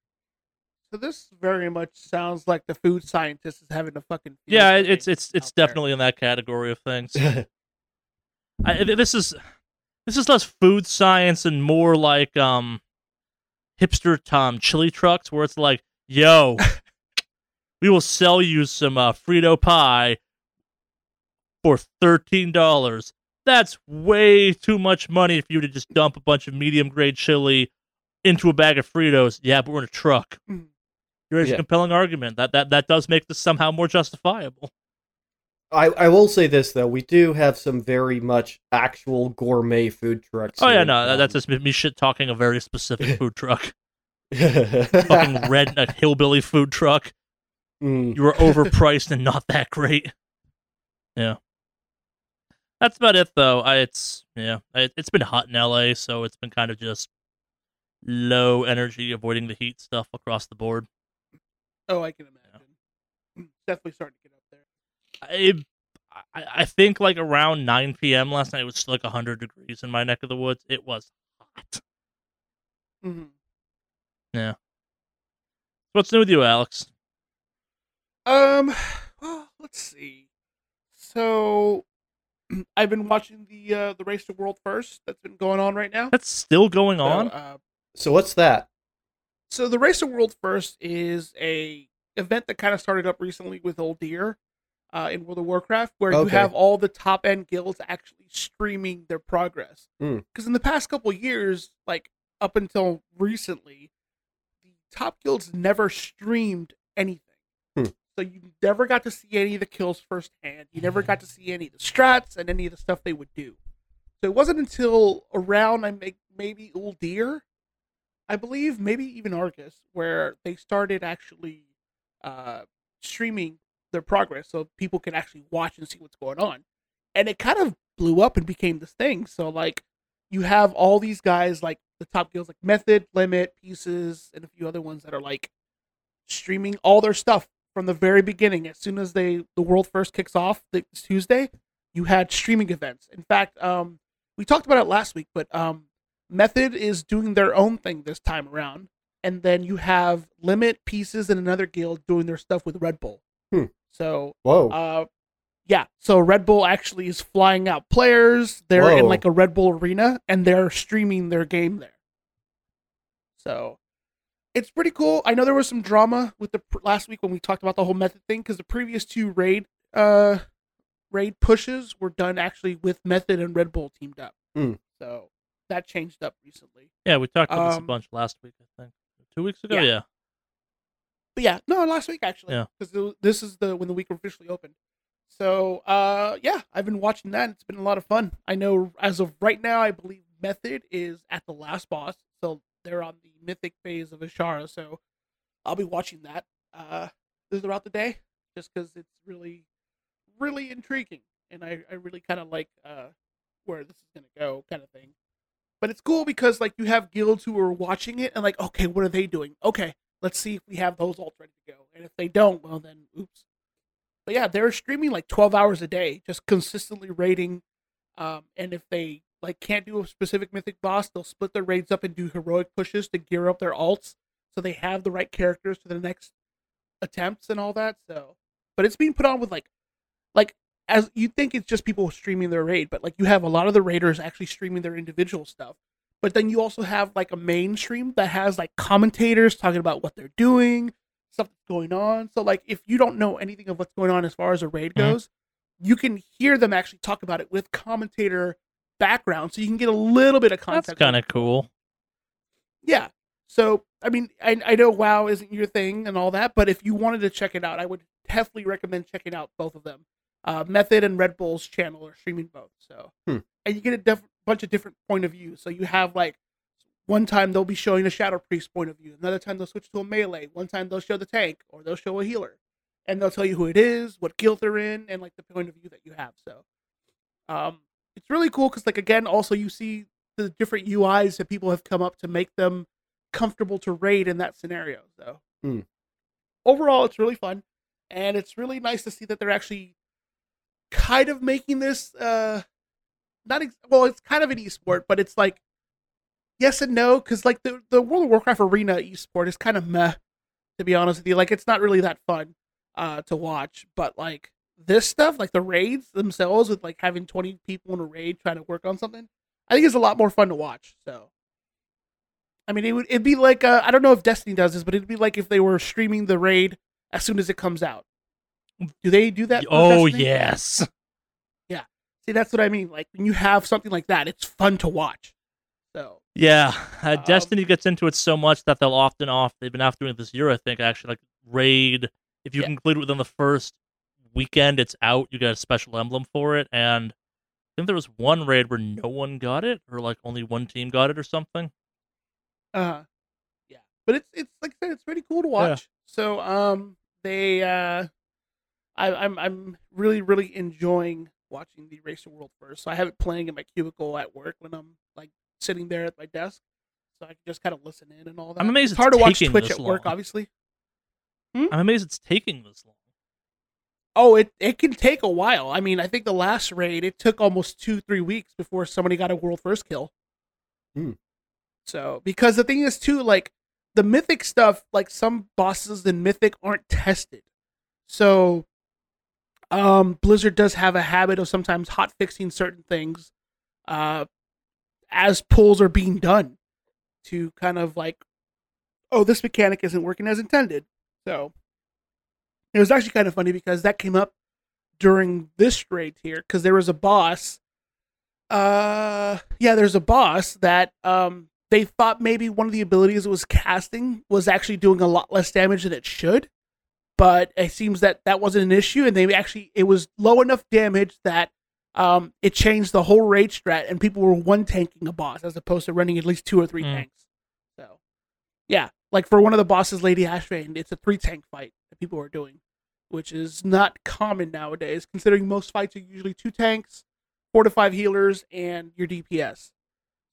So this very much sounds like the food scientist is having a fucking. Yeah, it's it's it's out there. definitely in that category of things. I, this is this is less food science and more like um hipster Tom chili trucks where it's like, yo, we will sell you some uh, Frito pie for thirteen dollars. That's way too much money for you to just dump a bunch of medium grade chili into a bag of Fritos. Yeah, but we're in a truck. Mhm. There is Yeah. a compelling argument that, that that does make this somehow more justifiable. I, I will say this though, we do have some very much actual gourmet food trucks. Oh yeah, no, that- that's just me- me shit talking a very specific food truck, fucking fucking red a hillbilly food truck. Mm. You were overpriced and not that great. Yeah, that's about it though. I it's yeah, it, it's been hot in LA, so it's been kind of just low energy, avoiding the heat stuff across the board. Oh, I can imagine. Definitely starting to get up there. I, I I think like around 9 p.m. last night it was still like 100 degrees in my neck of the woods. It was hot. Mm-hmm. Yeah. What's new with you, Alex? Um, well, let's see. So, I've been watching the uh, the race to world first that's been going on right now. That's still going So, on. uh, So what's that? So the race to world first is a event that kind of started up recently with Uldir uh, in World of Warcraft, where you have all the top end guilds actually streaming their progress. Hmm. Because in the past couple years, like up until recently, the top guilds never streamed anything. Hmm. So you never got to see any of the kills firsthand. You never got to see any of the strats and any of the stuff they would do. So it wasn't until around I make maybe Uldir, I believe, maybe even Argus, where they started actually uh, streaming their progress so people can actually watch and see what's going on. And it kind of blew up and became this thing. So like you have all these guys like the top guilds like Method, Limit, Pieces, and a few other ones that are like streaming all their stuff from the very beginning. As soon as they the world first kicks off Tuesday, you had streaming events. In fact, um, we talked about it last week, but um, Method is doing their own thing this time around, and then you have Limit, Pieces, and another guild doing their stuff with Red Bull. Hmm. So Whoa. uh, yeah. So Red Bull actually is flying out players. They're in like a Red Bull arena and they're streaming their game there. So it's pretty cool. I know there was some drama with the pr- last week when we talked about the whole method thing because the previous two raid uh raid pushes were done actually with Method and Red Bull teamed up. Hmm. So that changed up recently. Yeah, we talked about this a Um, bunch last week. I think two weeks ago. yeah. Yeah. But yeah, no, last week actually. Yeah. Because this is the when the week officially opened. So uh yeah, I've been watching that. It's been a lot of fun. I know as of right now, I believe Method is at the last boss, so they're on the mythic phase of Azshara. So I'll be watching that uh, throughout the day, just because it's really, really intriguing, and I, I really kind of like uh, where this is gonna go, kind of thing. But it's cool because like you have guilds who are watching it and like, okay, what are they doing? Okay, let's see if we have those ults ready to go, and if they don't, well then, oops. But yeah, they're streaming like 12 hours a day, just consistently raiding. Um, and if they like can't do a specific mythic boss, they'll split their raids up and do heroic pushes to gear up their alts so they have the right characters for the next attempts and all that. So, but it's being put on with like, like as you think it's just people streaming their raid, but like you have a lot of the raiders actually streaming their individual stuff. But then you also have like a mainstream that has like commentators talking about what they're doing, stuff that's going on. So like if you don't know anything of what's going on as far as a raid Mhm. goes, you can hear them actually talk about it with commentator background, so you can get a little bit of context. That's kind of cool. Yeah. So I mean, I I know WoW isn't your thing and all that, but if you wanted to check it out, I would definitely recommend checking out both of them. Uh, Method and Red Bull's channel are streaming both, so Hmm. and you get a bunch of different point of views. So you have like one time they'll be showing a Shadow Priest point of view, another time they'll switch to a melee, one time they'll show the tank, or they'll show a healer, and they'll tell you who it is, what guild they're in, and like the point of view that you have. So, um, it's really cool because like again, also you see the different UIs that people have come up to make them comfortable to raid in that scenario. So Hmm. overall, it's really fun, and it's really nice to see that they're actually kind of making this uh not ex- well, it's kind of an esport, but it's like yes and no because like the the World of Warcraft arena esport is kind of meh to be honest with you. Like it's not really that fun uh to watch, but like this stuff, like the raids themselves, with like having twenty people in a raid trying to work on something, I think it's a lot more fun to watch. So, I mean, it would it'd be like uh, I don't know if Destiny does this, but it'd be like if they were streaming the raid as soon as it comes out. Do they do that? Oh yes. Yeah. See, that's what I mean. Like when you have something like that, it's fun to watch. So Yeah, uh, Um, Destiny gets into it so much that they'll often off. They've been off doing it this year, I think. Actually, like raid. If you Yeah. it within the first weekend, it's out. You get a special emblem for it, and I think there was one raid where no one got it, or like only one team got it, or something. Uh yeah. But it's it's like I said, it's pretty cool to watch. So um they uh I I'm I'm really, really enjoying watching the Racer World first. So I have it playing in my cubicle at work when I'm like sitting there at my desk. So I can just kind of listen in and all that. I'm amazed it's hard to watch Twitch this at work, long. obviously. I'm amazed it's taking this long. Oh, it it can take a while. I mean, I think the last raid it took almost two, three weeks before somebody got a world first kill. Hmm. So because the thing is too, like the mythic stuff, like some bosses in mythic aren't tested. So um Blizzard does have a habit of sometimes hot fixing certain things uh as pulls are being done to kind of like oh this mechanic isn't working as intended. So it was actually kind of funny because that came up during this raid here because there was a boss. Uh, yeah, there's a boss that um they thought maybe one of the abilities it was casting was actually doing a lot less damage than it should, but it seems that that wasn't an issue, and they actually it was low enough damage that um it changed the whole raid strat, and people were one tanking a boss as opposed to running at least two or three Hmm. tanks. So, yeah, like for one of the bosses, Lady Ashvane, it's a three tank fight that people are doing, which is not common nowadays, considering most fights are usually two tanks, four to five healers, and your DPS.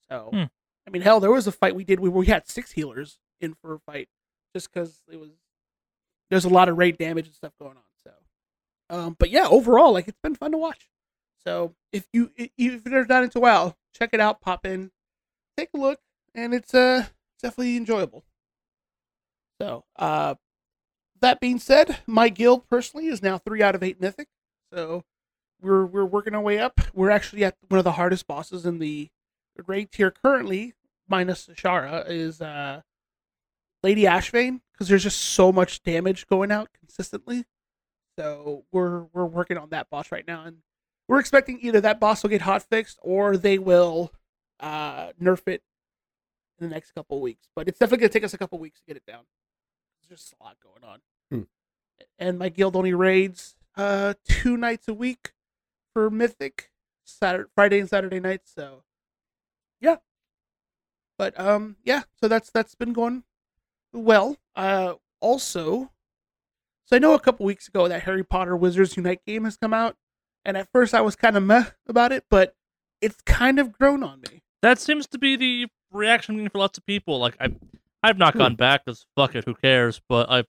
So, Hmm. I mean, hell, there was a fight we did where we had six healers in for a fight, just because it was there's a lot of raid damage and stuff going on. So, um, but yeah, overall, like it's been fun to watch. So if you if you're not into WoW, check it out, pop in, take a look, and it's uh definitely enjoyable. So, uh, that being said, my guild personally is now three out of eight mythic. So we're we're working our way up. We're actually at one of the hardest bosses in the raid tier currently, minus Azshara, is uh Lady Ashvane because there's just so much damage going out consistently. So we're we're working on that boss right now, and we're expecting either that boss will get hot fixed or they will uh nerf it in the next couple weeks. But it's definitely gonna take us a couple weeks to get it down. There's just a lot going on. Hmm. And my guild only raids uh two nights a week for Mythic, Saturday, Friday and Saturday nights. So yeah, But um, yeah. So that's that's been going well. Uh, also, so I know a couple weeks ago that Harry Potter Wizards Unite game has come out, and at first I was kind of meh about it, but it's kind of grown on me. That seems to be the reaction for lots of people. Like I, I've not Hmm. gone back because fuck it, who cares? But I,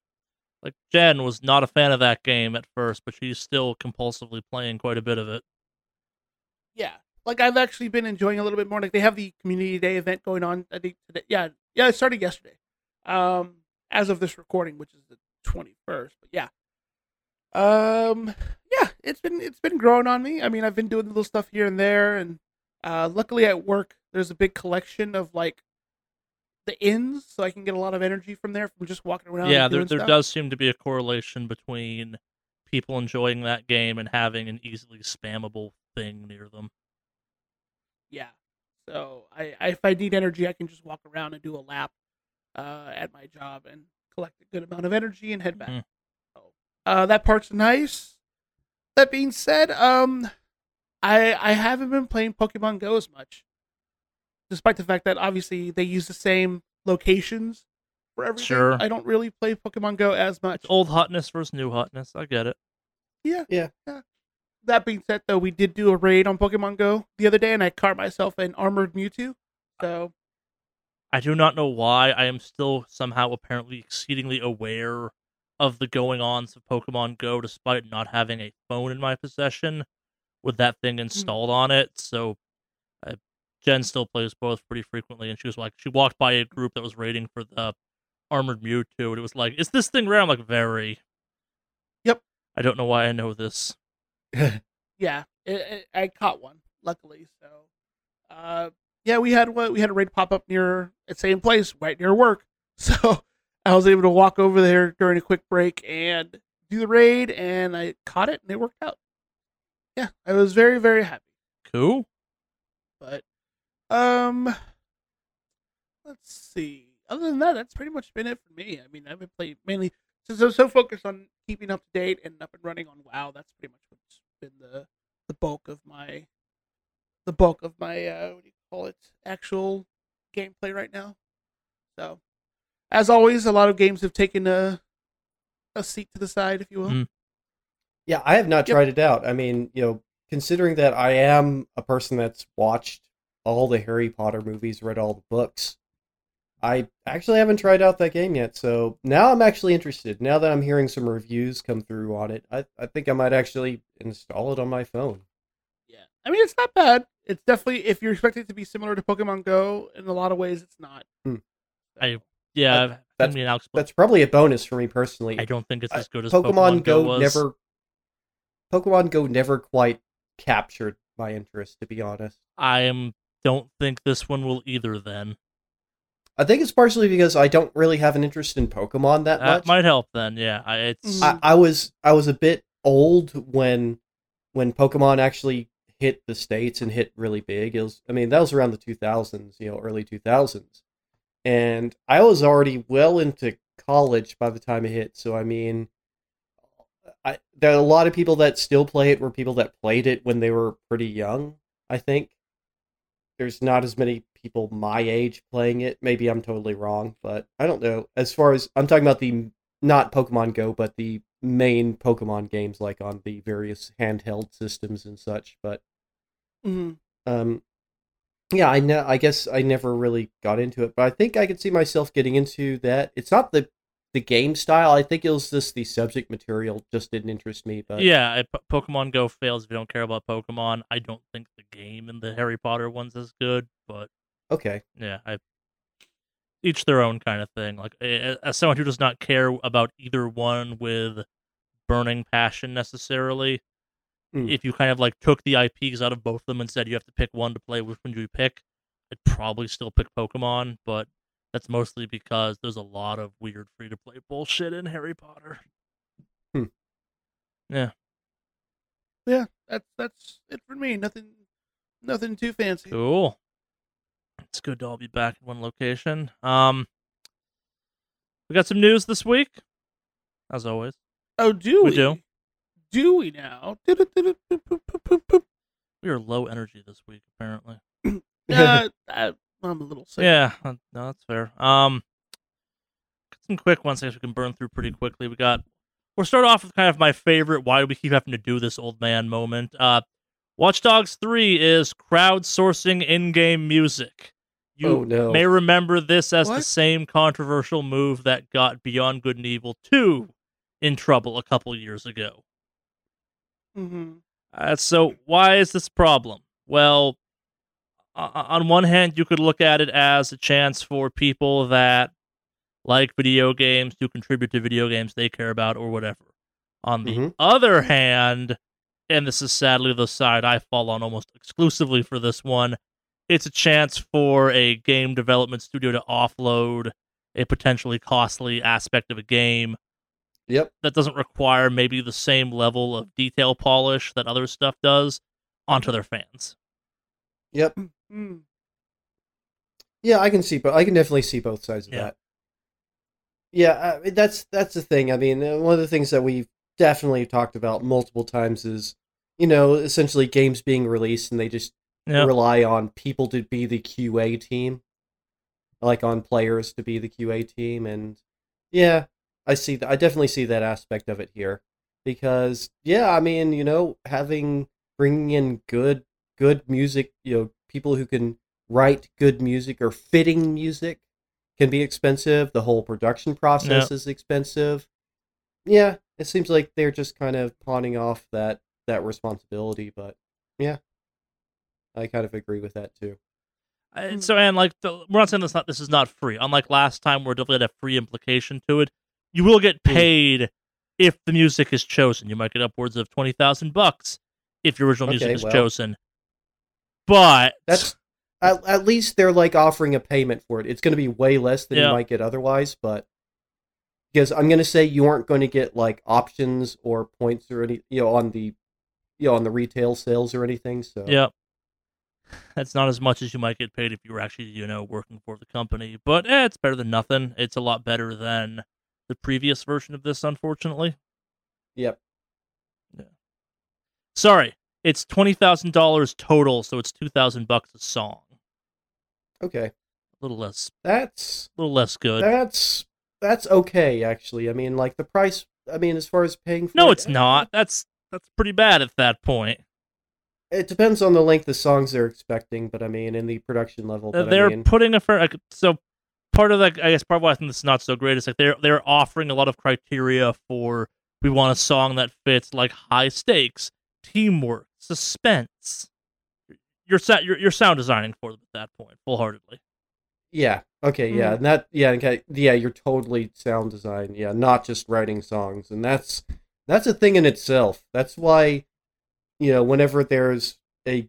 like Jen was not a fan of that game at first, but she's still compulsively playing quite a bit of it. Yeah, like I've actually been enjoying a little bit more. Like they have the community day event going on. I think today. Yeah, yeah, it started yesterday. Um, as of this recording, which is the twenty first. But yeah, um, yeah, it's been it's been growing on me. I mean, I've been doing little stuff here and there, and uh, luckily at work there's a big collection of like the inns, so I can get a lot of energy from there from just walking around. yeah, there there stuff. does seem to be a correlation between people enjoying that game and having an easily spammable thing near them. Yeah. So I, I if I need energy, I can just walk around and do a lap uh, at my job and collect a good amount of energy and head back. Mhm. So uh, that part's nice. That being said, um, I I haven't been playing Pokemon Go as much, despite the fact that obviously they use the same locations for everything. Sure. I don't really play Pokemon Go as much. It's old hotness versus new hotness. I get it. Yeah. Yeah. Yeah. That being said, though, we did do a raid on Pokemon Go the other day, and I caught myself an armored Mewtwo. So I do not know why. I am still somehow apparently exceedingly aware of the going ons of Pokemon Go despite not having a phone in my possession with that thing installed on it. So uh, Jen still plays both pretty frequently, and she was like, she walked by a group that was raiding for the armored Mewtwo, and it was like, is this thing rare? I'm like, very. Yep. I don't know why I know this. yeah, it, it, I caught one luckily. So, uh, yeah, we had what we had a raid pop up near at same place right near work. So I was able to walk over there during a quick break and do the raid, and I caught it, and it worked out. Yeah, I was very very happy. Cool. But um, let's see. Other than that, that's pretty much been it for me. I mean, I've been playing mainly since I was so focused on keeping up to date and up and running on WoW. That's pretty much what's been the the bulk of my the bulk of my uh, what do you call it actual gameplay right now. So, as always, a lot of games have taken a a seat to the side, if you will. Mm. Yeah, I have not Yep. tried it out. I mean, you know, considering that I am a person that's watched all the Harry Potter movies, read all the books, I actually haven't tried out that game yet. So now I'm actually interested. Now that I'm hearing some reviews come through on it, I, I think I might actually install it on my phone. Yeah, I mean it's not bad. It's definitely if you're expecting it to be similar to Pokemon Go, in a lot of ways, it's not. Hmm. I yeah, That- I mean, That's probably a bonus for me personally. I don't think it's as good as Pokemon, Go was. never Pokemon Go never quite captured my interest to be honest. I am don't think this one will either. Then I think it's partially because I don't really have an interest in Pokemon that that much. might help. Then yeah, I, it's. I, I was I was a bit old when when Pokemon actually hit the states and hit really big. It was I mean that was around the 2000s, you know, early 2000s, and I was already well into college by the time it hit. So I mean, I there are a lot of people that still play it were people that played it when they were pretty young. I think there's not as many people my age playing it. Maybe I'm totally wrong, but I don't know. As far as I'm talking about the not Pokemon Go, but the main Pokemon games like on the various handheld systems and such. But Mhm. um, yeah, I know. I guess I never really got into it, but I think I could see myself getting into that. It's not the the game style. I think it was just the subject material just didn't interest me. But yeah. Pokemon Go fails if you don't care about Pokemon. I don't think the game in the Harry Potter one's is good, but okay, yeah, I each their own kind of thing. Like as someone who does not care about either one with burning passion necessarily, Mm. if you kind of like took the IPs out of both of them and said you have to pick one to play, which one do you pick? I'd probably still pick Pokemon, but that's mostly because there's a lot of weird free to play bullshit in Harry Potter. Hmm. Yeah. Yeah, that's that's it for me. Nothing, nothing too fancy. Cool. It's good to all be back in one location. Um, we got some news this week, as always. Oh, do We we? do do we now? We are low energy this week, apparently. uh, I, am a little sick. Yeah, uh, no, that's fair. Um, some quick ones I guess we can burn through pretty quickly. We got. We'll start off with kind of my favorite. Why do we keep having to do this, old man? Moment. Uh, Watch Dogs Three is crowdsourcing in-game music. You oh, no. may remember this as what? the same controversial move that got Beyond Good and Evil Two in trouble a couple years ago. Mm-hmm. Uh, so why is this a problem? Well, o- on one hand, you could look at it as a chance for people that like video games to contribute to video games they care about or whatever. On the Mhm. other hand, and this is sadly the side I fall on almost exclusively for this one, it's a chance for a game development studio to offload a potentially costly aspect of a game Yep. that doesn't require maybe the same level of detail polish that other stuff does onto their fans. Yep. Mm. Yeah, I can see, but I can definitely see both sides of Yeah. that. Yeah, I, that's that's the thing. I mean, uh, one of the things that we've definitely talked about multiple times is, you know, essentially games being released and they just Yeah. rely on people to be the QA team, like on players to be the QA team, and yeah, I see that. I definitely see that aspect of it here, because yeah, I mean, you know, having bringing in good good music, you know, people who can write good music or fitting music can be expensive. The whole production process is expensive. Yeah, it seems like they're just kind of pawning off that that responsibility, but yeah. I kind of agree with that too. Uh, So and like the, we're not saying this not this is not free. Unlike last time, where it definitely had a free implication to it. You will get Hmm. paid if the music is chosen. You might get upwards of twenty thousand bucks if your original music Okay, is well. chosen. But That's at, at least they're like offering a payment for it. It's going to be way less than Yeah. you might get otherwise, but because I'm going to say you aren't going to get like options or points or any you know on the you know on the retail sales or anything. So yeah, that's not as much as you might get paid if you were actually you know working for the company. But eh, it's better than nothing. It's a lot better than the previous version of this, unfortunately. yep. Yeah. Sorry, it's twenty thousand dollars total, so it's two thousand bucks a song. Okay, A little less, that's a little less good. that's that's okay actually. I mean, like the price. I mean, as far as paying for no, it, it's not. That's that's pretty bad at that point. It depends on the length of songs they're expecting, but I mean, in the production level, Uh, they're I mean, putting a fair so part of that. I guess part of why I think this is not so great is like they're they're offering a lot of criteria for we want a song that fits like high stakes, teamwork, suspense. You're sa- you're, you're sound designing for them at that point, full heartedly. Yeah. Okay. Yeah. Mm. And that. Yeah. Okay. Yeah. You're totally sound design. Yeah. Not just writing songs, and that's that's a thing in itself. That's why, you know, whenever there's a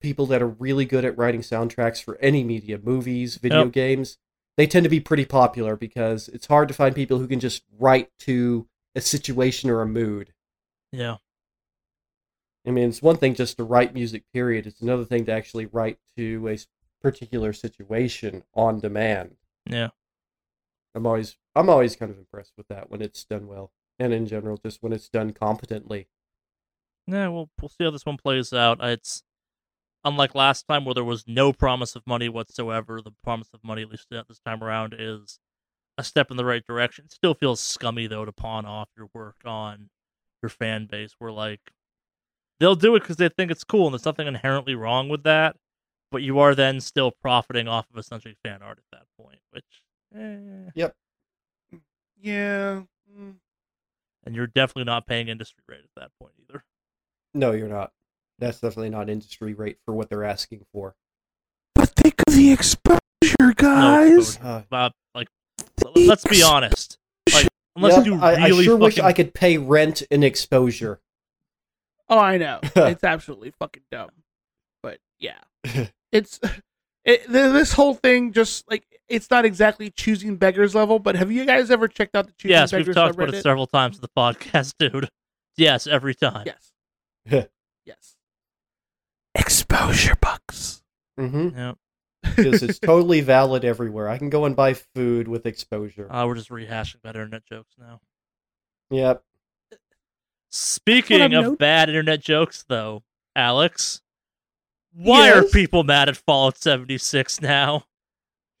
people that are really good at writing soundtracks for any media, movies, video Yep. games, they tend to be pretty popular because it's hard to find people who can just write to a situation or a mood. Yeah, I mean, it's one thing just to write music, period. It's another thing to actually write to a particular situation on demand. yeah. I'm always I'm always kind of impressed with that when it's done well, and in general, just when it's done competently. Yeah, well, we'll see how this one plays out. It's unlike last time where there was no promise of money whatsoever. The promise of money, at least uh, this time around, is a step in the right direction. It still feels scummy though to pawn off your work on your fan base. Where like they'll do it because they think it's cool, and there's nothing inherently wrong with that. But you are then still profiting off of essentially fan art at that point, which, eh. Yeah. Mm. and you're definitely not paying industry rate at that point either. No, you're not. That's definitely not industry rate for what they're asking for. But think of the exposure, guys. exposure. Uh, like, l- let's be honest. Like, unless yep, you I, I sure fucking, wish I could pay rent and exposure. Oh, I know. it's absolutely fucking dumb. But yeah, it's it, this whole thing. Just like it's not exactly choosing beggars level. But have you guys ever checked out the choosing beggars yes, beggars we've talked about it several times in the podcast, dude. Yes, every time. Yes. yes. Exposure bucks. hmm Yeah. Because it's totally valid everywhere. I can go and buy food with exposure. Uh, we're just rehashing bad internet jokes now. Yep. Speaking of noticed. bad internet jokes, though, Alex, why are people mad at Fallout 76 now?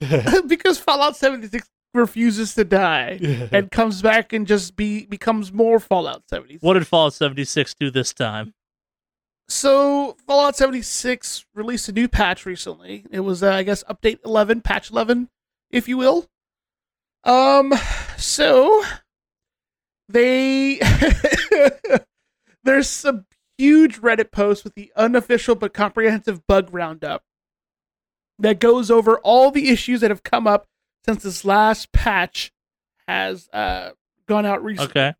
because Fallout 76 refuses to die and comes back and just be becomes more Fallout 76. What did Fallout 76 do this time? So Fallout 76 released a new patch recently. It was, uh, I guess, update 11, patch 11, if you will. Um, so they there's some huge Reddit post with the unofficial but comprehensive bug roundup that goes over all the issues that have come up since this last patch has uh gone out recently. Okay.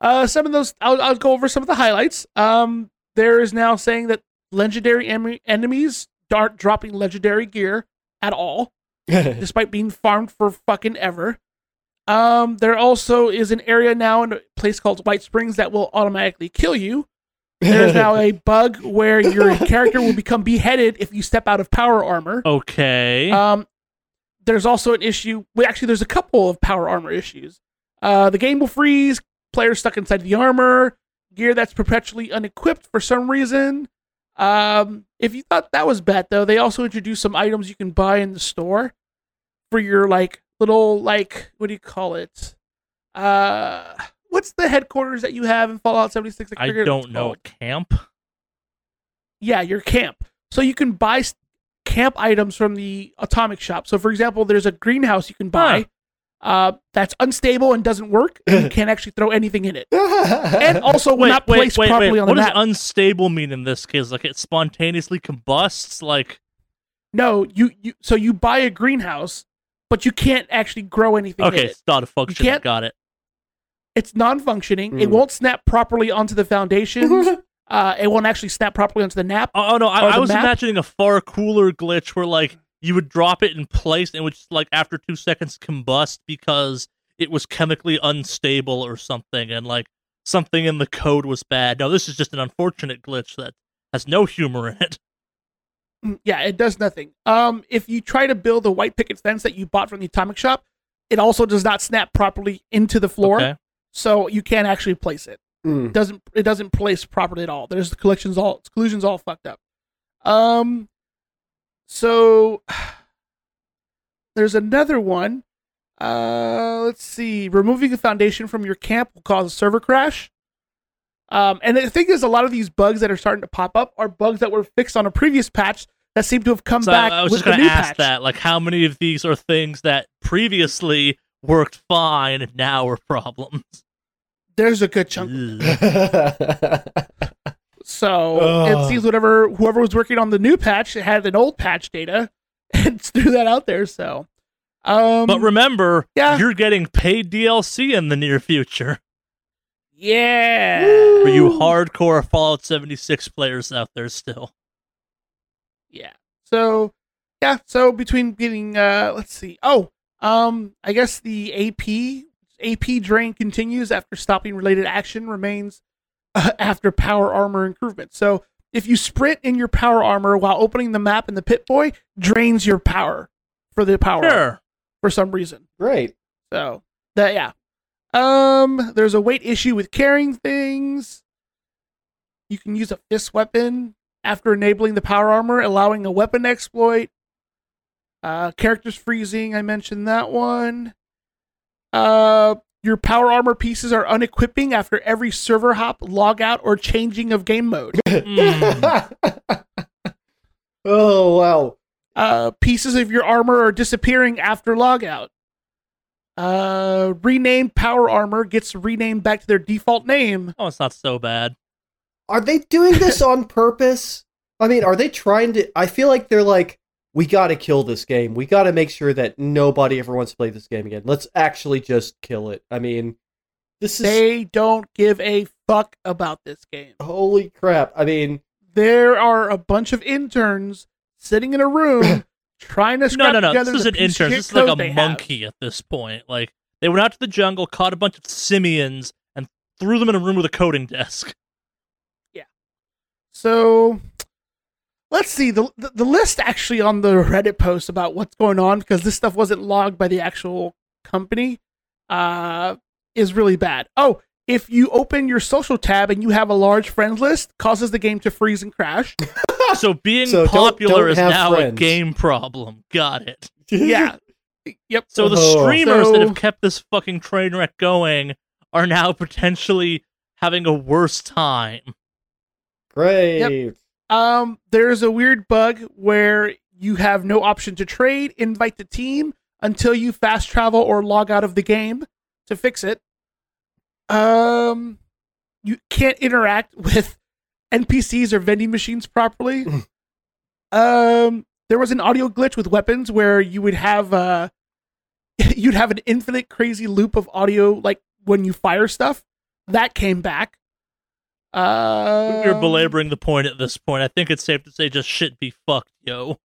Uh, some of those, I'll, I'll go over some of the highlights. Um, there is now saying that legendary em- enemies aren't dropping legendary gear at all, despite being farmed for fucking ever. Um, there also is an area now in a place called White Springs that will automatically kill you. There's now a bug where your character will become beheaded if you step out of power armor. Okay. Um, there's also an issue. Well, actually, there's a couple of power armor issues. Uh, the game will freeze. Players stuck inside the armor. Gear that's perpetually unequipped for some reason. Um, if you thought that was bad, though, they also introduced some items you can buy in the store for your like little like what do you call it? Uh, what's the headquarters that you have in Fallout 76? I what don't know. called. Camp? Yeah, your camp. So you can buy camp items from the atomic shop. So, for example, there's a greenhouse you can buy uh, that's unstable and doesn't work. And you can't actually throw anything in it, and also Wait, not wait, placed wait, properly wait. on the What does map. unstable mean in this case? Like it spontaneously combusts? Like, no, you, you. So you buy a greenhouse, but you can't actually grow anything. in okay, it. it's not a function. can't- Got it. It's non-functioning. It Mm. won't snap properly onto the foundations. uh, it won't actually snap properly onto the nap. Oh, oh, no, I, I was map? imagining a far cooler glitch where like you would drop it in place and it would just like after two seconds combust because it was chemically unstable or something and like something in the code was bad. No, this is just an unfortunate glitch that has no humor in it. Mm, Yeah, it does nothing. Um, if you try to build a white picket fence that you bought from the atomic shop, it also does not snap properly into the floor, Okay. so you can't actually place it. Mm. It doesn't it doesn't place properly at all. There's the collections all collusions all fucked up. Um, so there's another one. Uh, let's see. Removing the foundation from your camp will cause a server crash. Um, and the thing is, a lot of these bugs that are starting to pop up are bugs that were fixed on a previous patch that seem to have come So back I, I was with just the gonna new ask patch. that. Like how many of these are things that previously worked fine and now are problems? There's a good chunk. So Ugh. it sees whatever whoever was working on the new patch had an old patch data and threw that out there. So, um, but remember, yeah. you're getting paid DLC in the near future. yeah, For you hardcore Fallout 76 players out there still. yeah. So, yeah. So between getting, uh, let's see. Oh, um, I guess the AP AP drain continues after stopping related action remains uh, after power armor improvement. So if you sprint in your power armor while opening the map in the Pip-Boy, drains your power for the power armor Sure. for some reason. Great. So that yeah. Um, there's a weight issue with carrying things. You can use a fist weapon after enabling the power armor, allowing a weapon exploit. Uh, characters freezing. I mentioned that one. Uh, your power armor pieces are unequipping after every server hop, logout, or changing of game mode. Mm. oh wow. Uh, pieces of your armor are disappearing after logout. Uh, renamed power armor gets renamed back to their default name. Oh, it's not so bad. Are they doing this on purpose? I mean, are they trying to? I feel like they're like, we got to kill this game. We got to make sure that nobody ever wants to play this game again. Let's actually just kill it. I mean, this is They don't give a fuck about this game. holy crap. I mean, There are a bunch of interns sitting in a room trying to No, scrap no, no. together This is an intern. This is like a they have. monkey at this point. Like they went out to the jungle, caught a bunch of simians, and threw them in a room with a coding desk. Yeah. So let's see the, the the list actually on the Reddit post about what's going on because this stuff wasn't logged by the actual company. Uh, is really bad. Oh, if you open your social tab and you have a large friends list, causes the game to freeze and crash. So being So don't- popular don't is have now a game problem. Got it. yeah. Yep. So the Oh. streamers that have kept this fucking train wreck going are now potentially having a worse time. Great. Um, there's a weird bug where you have no option to trade, invite the team until you fast travel or log out of the game to fix it. Um, you can't interact with NPCs or vending machines properly. um, there was an audio glitch with weapons where you would have uh, you'd have an infinite crazy loop of audio like when you fire stuff. That came back. Uh, We're belaboring the point at this point. I think it's safe to say just shit be fucked, yo.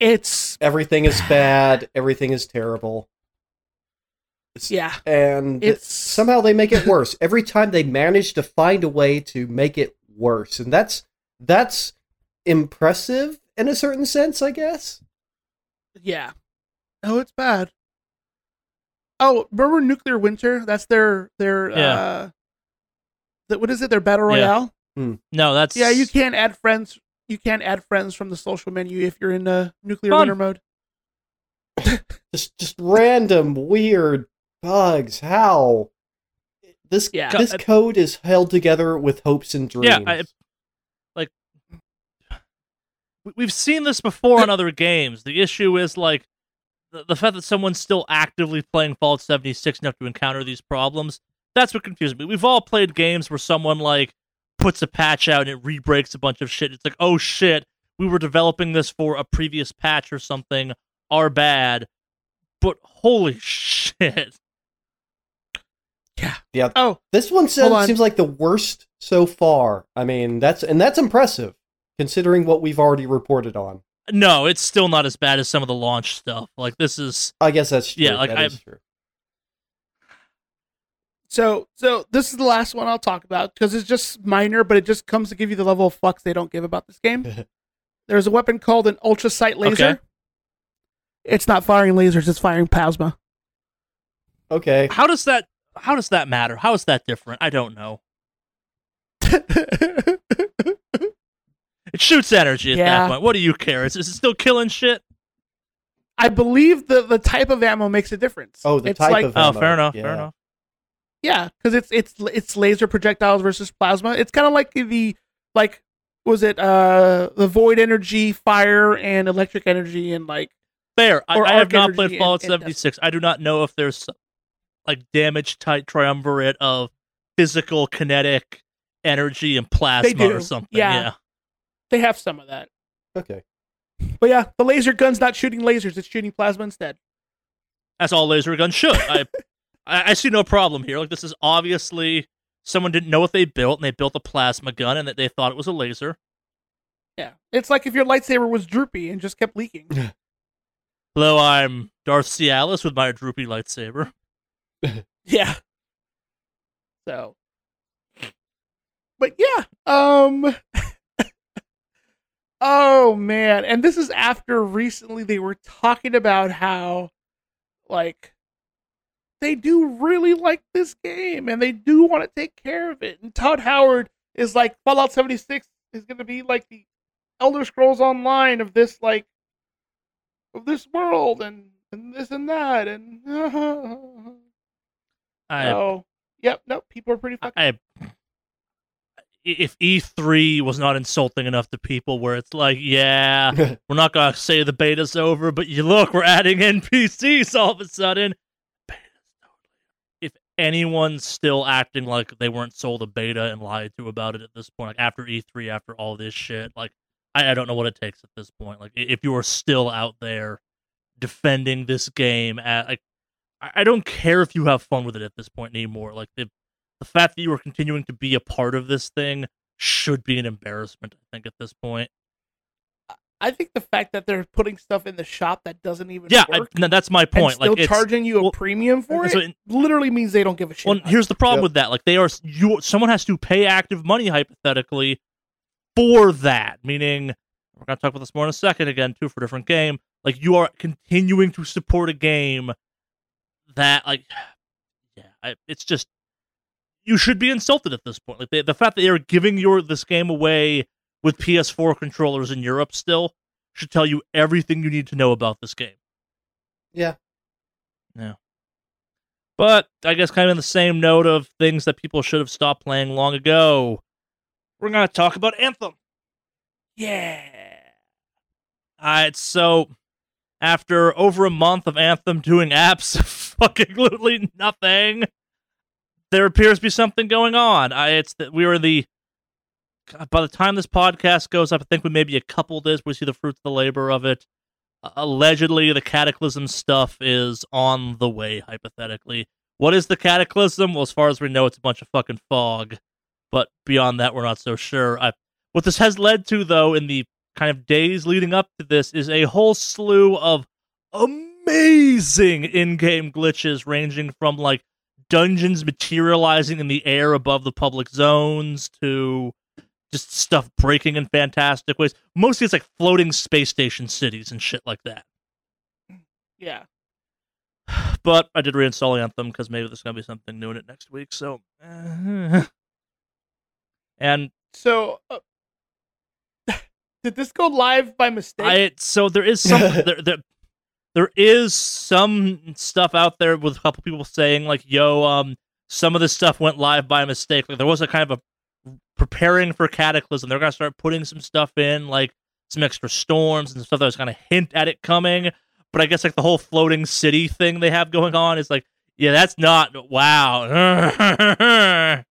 It's Everything is bad. Everything is terrible. yeah. And It's- somehow they make it worse. Every time they manage to find a way to make it worse. And that's that's impressive in a certain sense, I guess. Yeah. Oh, it's bad. Oh, remember Nuclear Winter? That's their their Yeah. uh the, what is it? Their battle Yeah. royale? No, that's Yeah, you can't add friends. You can't add friends from the social menu if you're in uh, Nuclear Fun. Winter mode. Just just random weird bugs. How? This Yeah. this God, code is held together with hopes and dreams. Yeah, I- like we- we've seen this before in other games. The issue is like the, the fact that someone's still actively playing Fallout 76 enough to encounter these problems. That's what confuses me. We've all played games where someone like puts a patch out and it re-breaks a bunch of shit. It's like, oh shit, we were developing this for a previous patch or something. Our bad. But holy shit. yeah, Yeah. Oh, This one Hold says, on. seems like the worst so far. I mean, that's and that's impressive considering what we've already reported on. No, it's still not as bad as some of the launch stuff. Like this is I guess that's true. Yeah, like, That I- is true. So so this is the last one I'll talk about because it's just minor, but it just comes to give you the level of fucks they don't give about this game. There's a weapon called an Ultracite laser. Okay. It's not firing lasers; it's firing plasma. Okay. How does that how does that matter? How is that different? I don't know. It shoots energy at Yeah. that point. What do you care? Is, is it still killing shit? I believe the the type of ammo makes a difference. Oh, the it's type like, of- Oh, Ammo, fair enough. yeah. Fair enough. Yeah, because it's it's it's laser projectiles versus plasma. It's kind of like the like was it uh the void energy, fire, and electric energy, and like Fair. I, Or I have not played Fallout 76. I do not know if there's like damage type triumvirate of physical kinetic energy and plasma do, or something. yeah. they have some of that. Okay. But yeah, the laser gun's not shooting lasers; it's shooting plasma instead. As all laser guns should. I, I I see no problem here. Like this is obviously someone didn't know what they built and they built a plasma gun and that they thought it was a laser. Yeah, it's like if your lightsaber was droopy and just kept leaking. Hello, I'm Darth Cialis with my droopy lightsaber. Yeah. So, but yeah, um, oh man, and this is after recently they were talking about how, like, they do really like this game and they do want to take care of it. And Todd Howard is like Fallout 76 is going to be like the Elder Scrolls Online of this like of this world and and this and that and I, Oh, yep, nope. People are pretty fucking. I, if E3 was not insulting enough to people, where it's like, yeah, we're not gonna say the beta's over, but you look, we're adding NPCs all of a sudden. Anyone's still acting like they weren't sold a beta and lied to about it at this point, like after E3, after all this shit, like I, I don't know what it takes at this point. Like if you are still out there defending this game at like I I don't care if you have fun with it at this point anymore. Like the the fact that you are continuing to be a part of this thing should be an embarrassment. I think at this point. I think the fact that they're putting stuff in the shop that doesn't even Yeah, I, no, that's my point. still Like it's charging you a well, premium for so it literally means they don't give a shit. well, here's the problem Yep. with that. Like they are you. Someone has to pay active money hypothetically for that. Meaning, we're gonna talk about this more in a second again two for a different game. Like you are continuing to support a game that like yeah, I, it's just you should be insulted at this point. Like the, the fact that they are giving your this game away with PS4 controllers in Europe still should tell you everything you need to know about this game. Yeah. Yeah. But I guess kind of in the same note of things that people should have stopped playing long ago, we're gonna talk about Anthem. Yeah. Alright, so after over a month of Anthem doing apps fucking nothing, there appears to be something going on. I it's that we were the by the time this podcast goes up, I think we maybe a couple days we see the fruits of the labor of it. Allegedly, the Cataclysm stuff is on the way. Hypothetically, what is the Cataclysm? Well, as far as we know, it's a bunch of fucking fog. But beyond that, we're not so sure. I, what this has led to, though, in the kind of days leading up to this, is a whole slew of amazing in-game glitches, ranging from like dungeons materializing in the air above the public zones to just stuff breaking in fantastic ways. Mostly it's like floating space station cities and shit like that. Yeah. But I did reinstall Anthem because maybe there's gonna be something new in it next week. So, uh, and So, uh, did this go live by mistake? I so there is some there, there there is some stuff out there with a couple people saying like, "Yo, um, some of this stuff went live by mistake." Like there was a kind of a preparing for Cataclysm. They're gonna start putting some stuff in, like some extra storms and stuff that was gonna hint at it coming. But I guess like the whole floating city thing they have going on is like, yeah, that's not wow.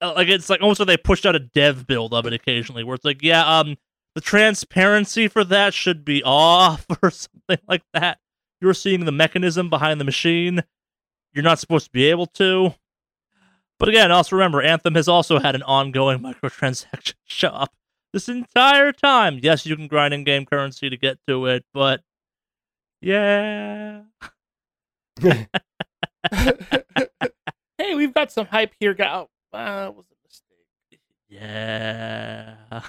like it's like almost like they pushed out a dev build of it occasionally, where it's like, yeah, um, the transparency for that should be off or something like that. You're seeing the mechanism behind the machine. You're not supposed to be able to. But again, also remember, Anthem has also had an ongoing microtransaction shop this entire time. Yes, you can grind in game currency to get to it, but yeah. hey, we've got some hype here. Go. Uh, was a mistake. Yeah. I,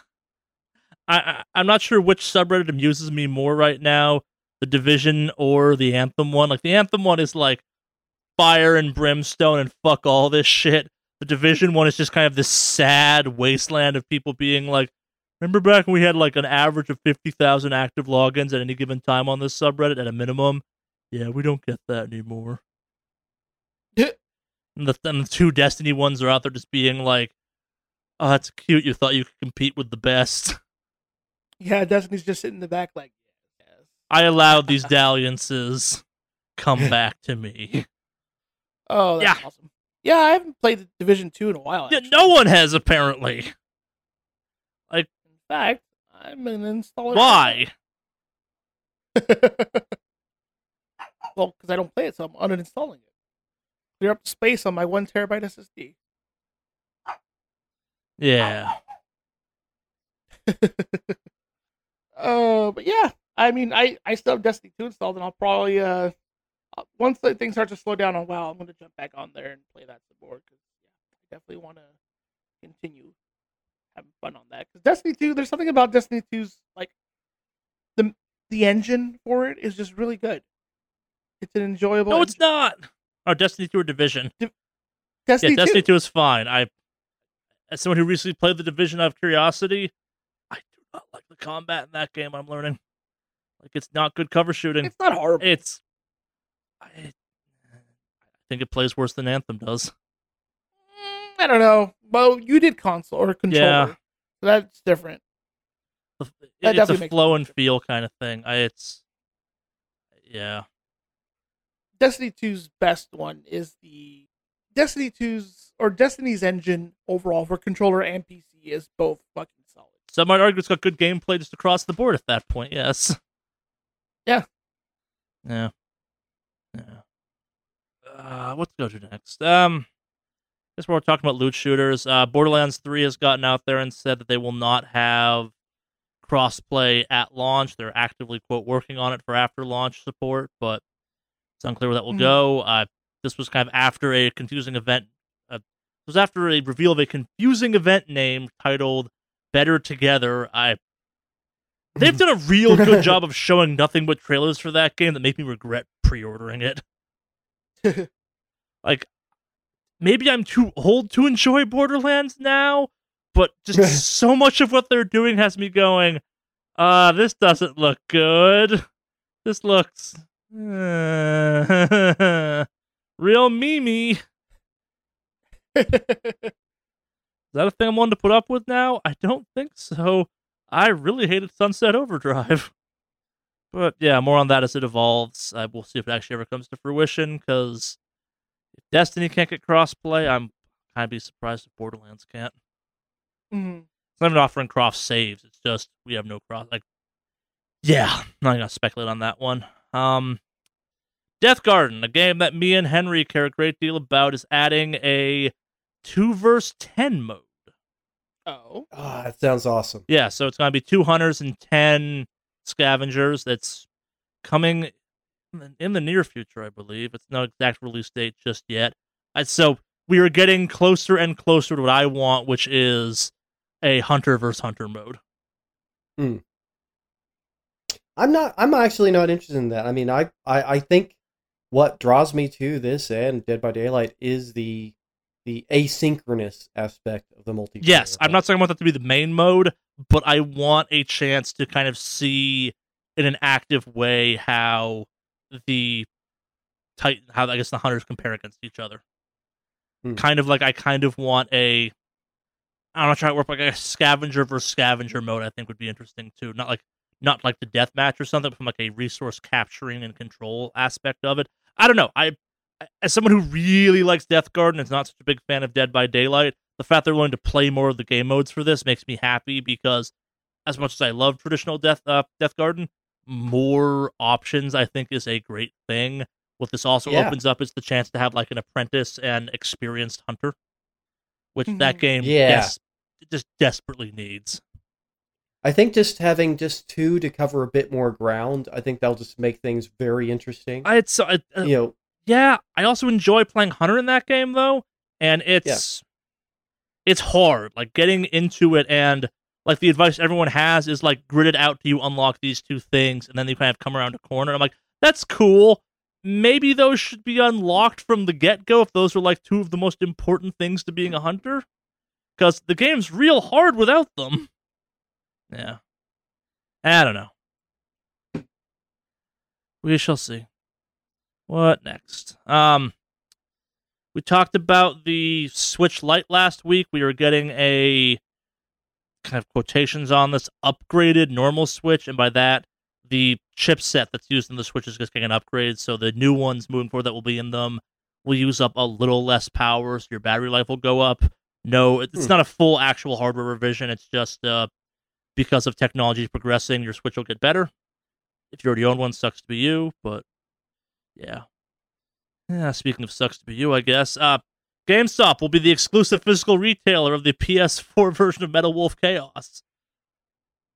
I I'm not sure which subreddit amuses me more right now, the Division or the Anthem one. Like the Anthem one is like fire and brimstone and fuck all this shit. The Division one is just kind of this sad wasteland of people being like, remember back when we had like an average of 50,000 active logins at any given time on this subreddit at a minimum? Yeah, we don't get that anymore. and, the, and the two Destiny ones are out there just being like, oh, that's cute. You thought you could compete with the best. Yeah, Destiny's just sitting in the back like. I allowed these dalliances come back to me. Oh, that's Yeah. awesome. Yeah, I haven't played Division Two in a while. Yeah, no one has apparently. Like, In fact, I'm gonna install it. Why? well, because I don't play it, so I'm uninstalling it. Clear up space on my one terabyte SSD. Yeah. uh, but yeah, I mean, I I still have Destiny 2 installed, and I'll probably uh, Uh, once the things start to slow down on WoW, I'm gonna jump back on there and play that some more because yeah, I definitely want to continue having fun on that. Because Destiny 2, there's something about Destiny 2's like the the engine for it is just really good. It's an enjoyable. No, it's engine. not. Oh, Destiny 2 or Division. Destiny yeah, 2. Destiny 2 is fine. I, as someone who recently played the Division out of curiosity, I do not like the combat in that game. I'm learning, like it's not good cover shooting. It's not horrible. It's, I, I think it plays worse than Anthem does. Mm, I don't know. Well, you did console or controller. Yeah. So that's different. The- That It's a flow and feel kind of thing. I, it's, yeah. Destiny 2's best one is the Destiny 2's or Destiny's engine overall for controller and PC is both fucking solid. Some might argue it's got good gameplay just across the board at that point. Yes. Yeah. Yeah. Yeah. Uh, what to go to next? Um, I guess we're talking about loot shooters. Uh, Borderlands 3 has gotten out there and said that they will not have crossplay at launch. They're actively quote working on it for after launch support, but it's unclear where that will Mhm. go. Uh, this was kind of after a confusing event. Uh, it was after a reveal of a confusing event name titled "Better Together." I they've done a real good job of showing nothing but trailers for that game that make me regret pre-ordering it. Like maybe I'm too old to enjoy Borderlands now, but just so much of what they're doing has me going. Uh, this doesn't look good. This looks uh, real memey. Is that a thing I'm willing to put up with now? I don't think so. I really hated Sunset Overdrive. But yeah, more on that as it evolves. Uh, we'll see if it actually ever comes to fruition, because if Destiny can't get crossplay, I'm kind of be surprised if Borderlands can't. Mhm. It's not even offering cross saves. It's just we have no cross. Like, yeah, not gonna speculate on that one. Um, Deathgarden, a game that me and Henry care a great deal about, is adding a two verse ten mode. Oh. Ah, that sounds awesome. Yeah, so it's gonna be two hunters and ten scavengers. That's coming in the- near future, I believe. It's no exact release date just yet. So we are getting closer and closer to what I want, which is a hunter versus hunter mode. Hmm. I'm not. I'm actually not interested in that. I mean, I, I, I think what draws me to this and Dead by Daylight is the the asynchronous aspect of the multiplayer. Yes, I'm not talking about that to be the main mode, but I want a chance to kind of see in an active way how the Titan, how I guess the hunters compare against each other. Hmm. Kind of like I kind of want a, I'm not trying to work like a scavenger versus scavenger mode. I think would be interesting too. Not like not like the death match or something, but from like a resource capturing and control aspect of it. I don't know. I as someone who really likes Deathgarden and is not such a big fan of Dead by Daylight, the fact they're willing to play more of the game modes for this makes me happy because as much as I love traditional Death uh, Deathgarden, more options I think is a great thing. What this also Yeah. opens up is the chance to have like an apprentice and experienced hunter, which that Mhm. game Yeah. it just desperately needs. I think just having just two to cover a bit more ground, I think that'll just make things very interesting. I, it's uh, uh, you know, Yeah, I also enjoy playing Hunter in that game though, and it's it's hard. Like getting into it and like the advice everyone has is like grid it out till you unlock these two things, and then you kind of come around a corner. I'm like, that's cool. Maybe those should be unlocked from the get go if those are like two of the most important things to being a hunter. Because the game's real hard without them. Yeah. I don't know. We shall see. What next? Um, we talked about the Switch Lite last week. We are getting a kind of quotations on this upgraded normal Switch, and by that, the chipset that's used in the Switch is just getting an upgrade. So the new ones moving forward that will be in them will use up a little less power, so your battery life will go up. No, it's Hmm. not a full actual hardware revision. It's just uh, because of technology progressing, your Switch will get better. If you already own one, sucks to be you, but yeah. Yeah, speaking of sucks to be you, I guess. Uh GameStop will be the exclusive physical retailer of the PS4 version of Metal Wolf Chaos.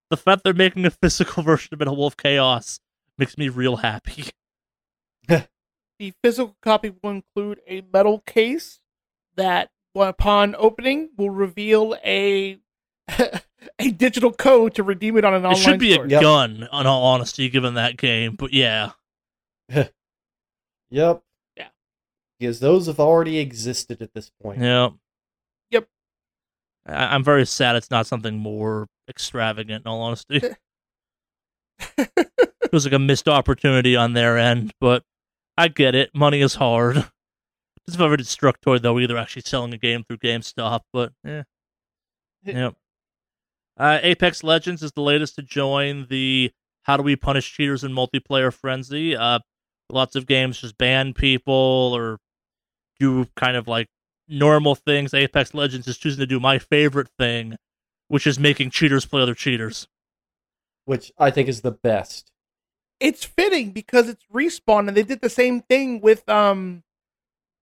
The fact they're making a physical version of Metal Wolf Chaos makes me real happy. The physical copy will include a metal case that, upon opening, will reveal a a digital code to redeem it on an It online should be store. a Yep. gun, in all honesty, given that game. But yeah, yep. Yeah. Because those have already existed at this point. yeah. Yep. I- I'm very sad it's not something more extravagant. In all honesty, it was like a missed opportunity on their end, but I get it. Money is hard. It's very destructoid though, either actually selling a game through GameStop, but yeah. Yep. Uh, Apex Legends is the latest to join the How Do We Punish Cheaters in Multiplayer Frenzy. Uh, lots of games just ban people or do kind of like normal things. Apex Legends is choosing to do my favorite thing, which is making cheaters play other cheaters. Which I think is the best. it's fitting because it's respawn and they did the same thing with um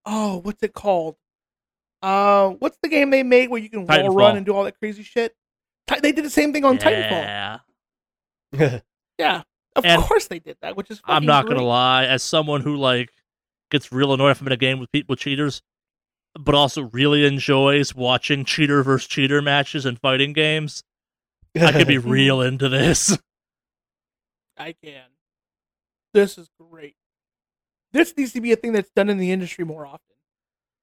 oh what's it called uh what's the game they made where you can wall run and do all that crazy shit they did the same thing on Titanfall yeah. yeah of And course they did that which is I'm not great. gonna lie, as someone who like gets real annoyed if I'm in a game with people with cheaters, but also really enjoys watching cheater versus cheater matches and fighting games, I could be real into this. I can this is great this needs to be a thing that's done in the industry more often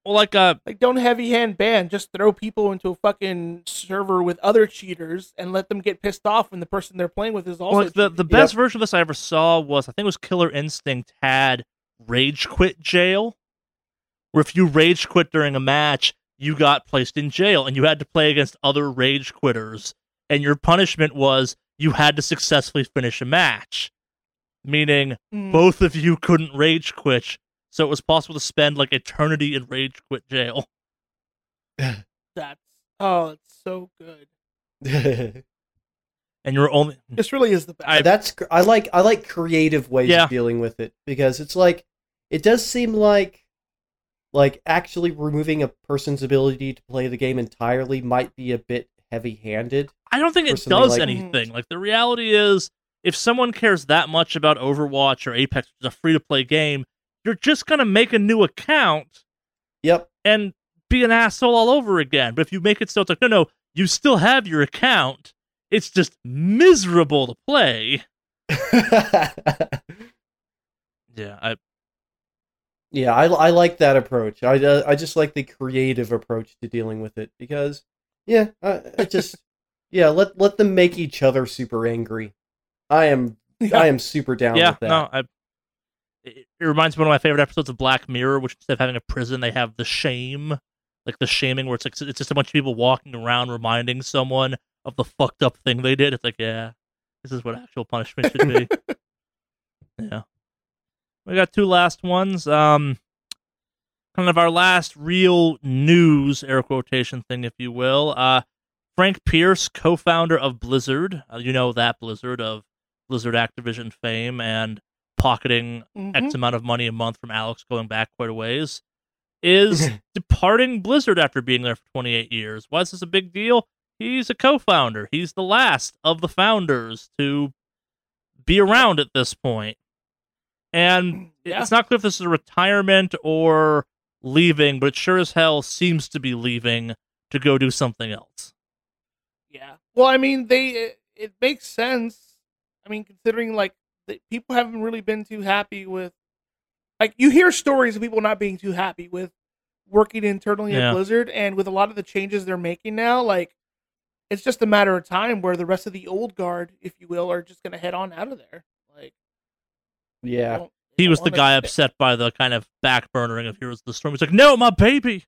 Well, like uh, Like, don't heavy hand ban. Just throw people into a fucking server with other cheaters and let them get pissed off when the person they're playing with is also. like the cheating. the best version of this I ever saw was I think it was Killer Instinct had rage quit jail, where if you rage quit during a match, you got placed in jail and you had to play against other rage quitters, and your punishment was you had to successfully finish a match, meaning Mm, both of you couldn't rage quit, so it was possible to spend like eternity in rage quit jail. that's oh, it's so good. And you're only This really is the. I- that's I like I like creative ways Yeah. of dealing with it because it's like it does seem like like actually removing a person's ability to play the game entirely might be a bit heavy-handed. I don't think it does like- anything. Mm-hmm. Like the reality is, if someone cares that much about Overwatch or Apex, which is a free to play game, you're just gonna make a new account Yep. and be an asshole all over again. But if you make it so it's like, no, no, you still have your account. It's just miserable to play. Yeah, I yeah, I I like that approach. I uh, I just like the creative approach to dealing with it because yeah, I, I just yeah, let let them make each other super angry. I am I am super down yeah, with that. no, I. It, it reminds me of one of my favorite episodes of Black Mirror, which instead of having a prison, they have the shame, like the shaming, where it's like it's just a bunch of people walking around reminding someone of the fucked up thing they did. It's like, yeah, this is what actual punishment should be. yeah, we got two last ones. Um, kind of our last real news air quotation thing, if you will. Uh, Frank Pearce, co-founder of Blizzard, uh, you know that Blizzard of Blizzard Activision fame and pocketing Mhm. X amount of money a month from Alex going back quite a ways, is departing Blizzard after being there for 28 years. Why is this a big deal? He's a co founder. He's the last of the founders to be around at this point. And Yeah. it's not clear if this is a retirement or leaving, but it sure as hell seems to be leaving to go do something else. Yeah. Well, I mean, they it, it makes sense. I mean, considering like the, people haven't really been too happy with, like, you hear stories of people not being too happy with working internally Yeah. at Blizzard, and with a lot of the changes they're making now, like, it's just a matter of time where the rest of the old guard, if you will, are just gonna head on out of there. Like, Yeah. He was the guy stay. upset by the kind of backburnering of Heroes of the Storm. He's like, no, my baby.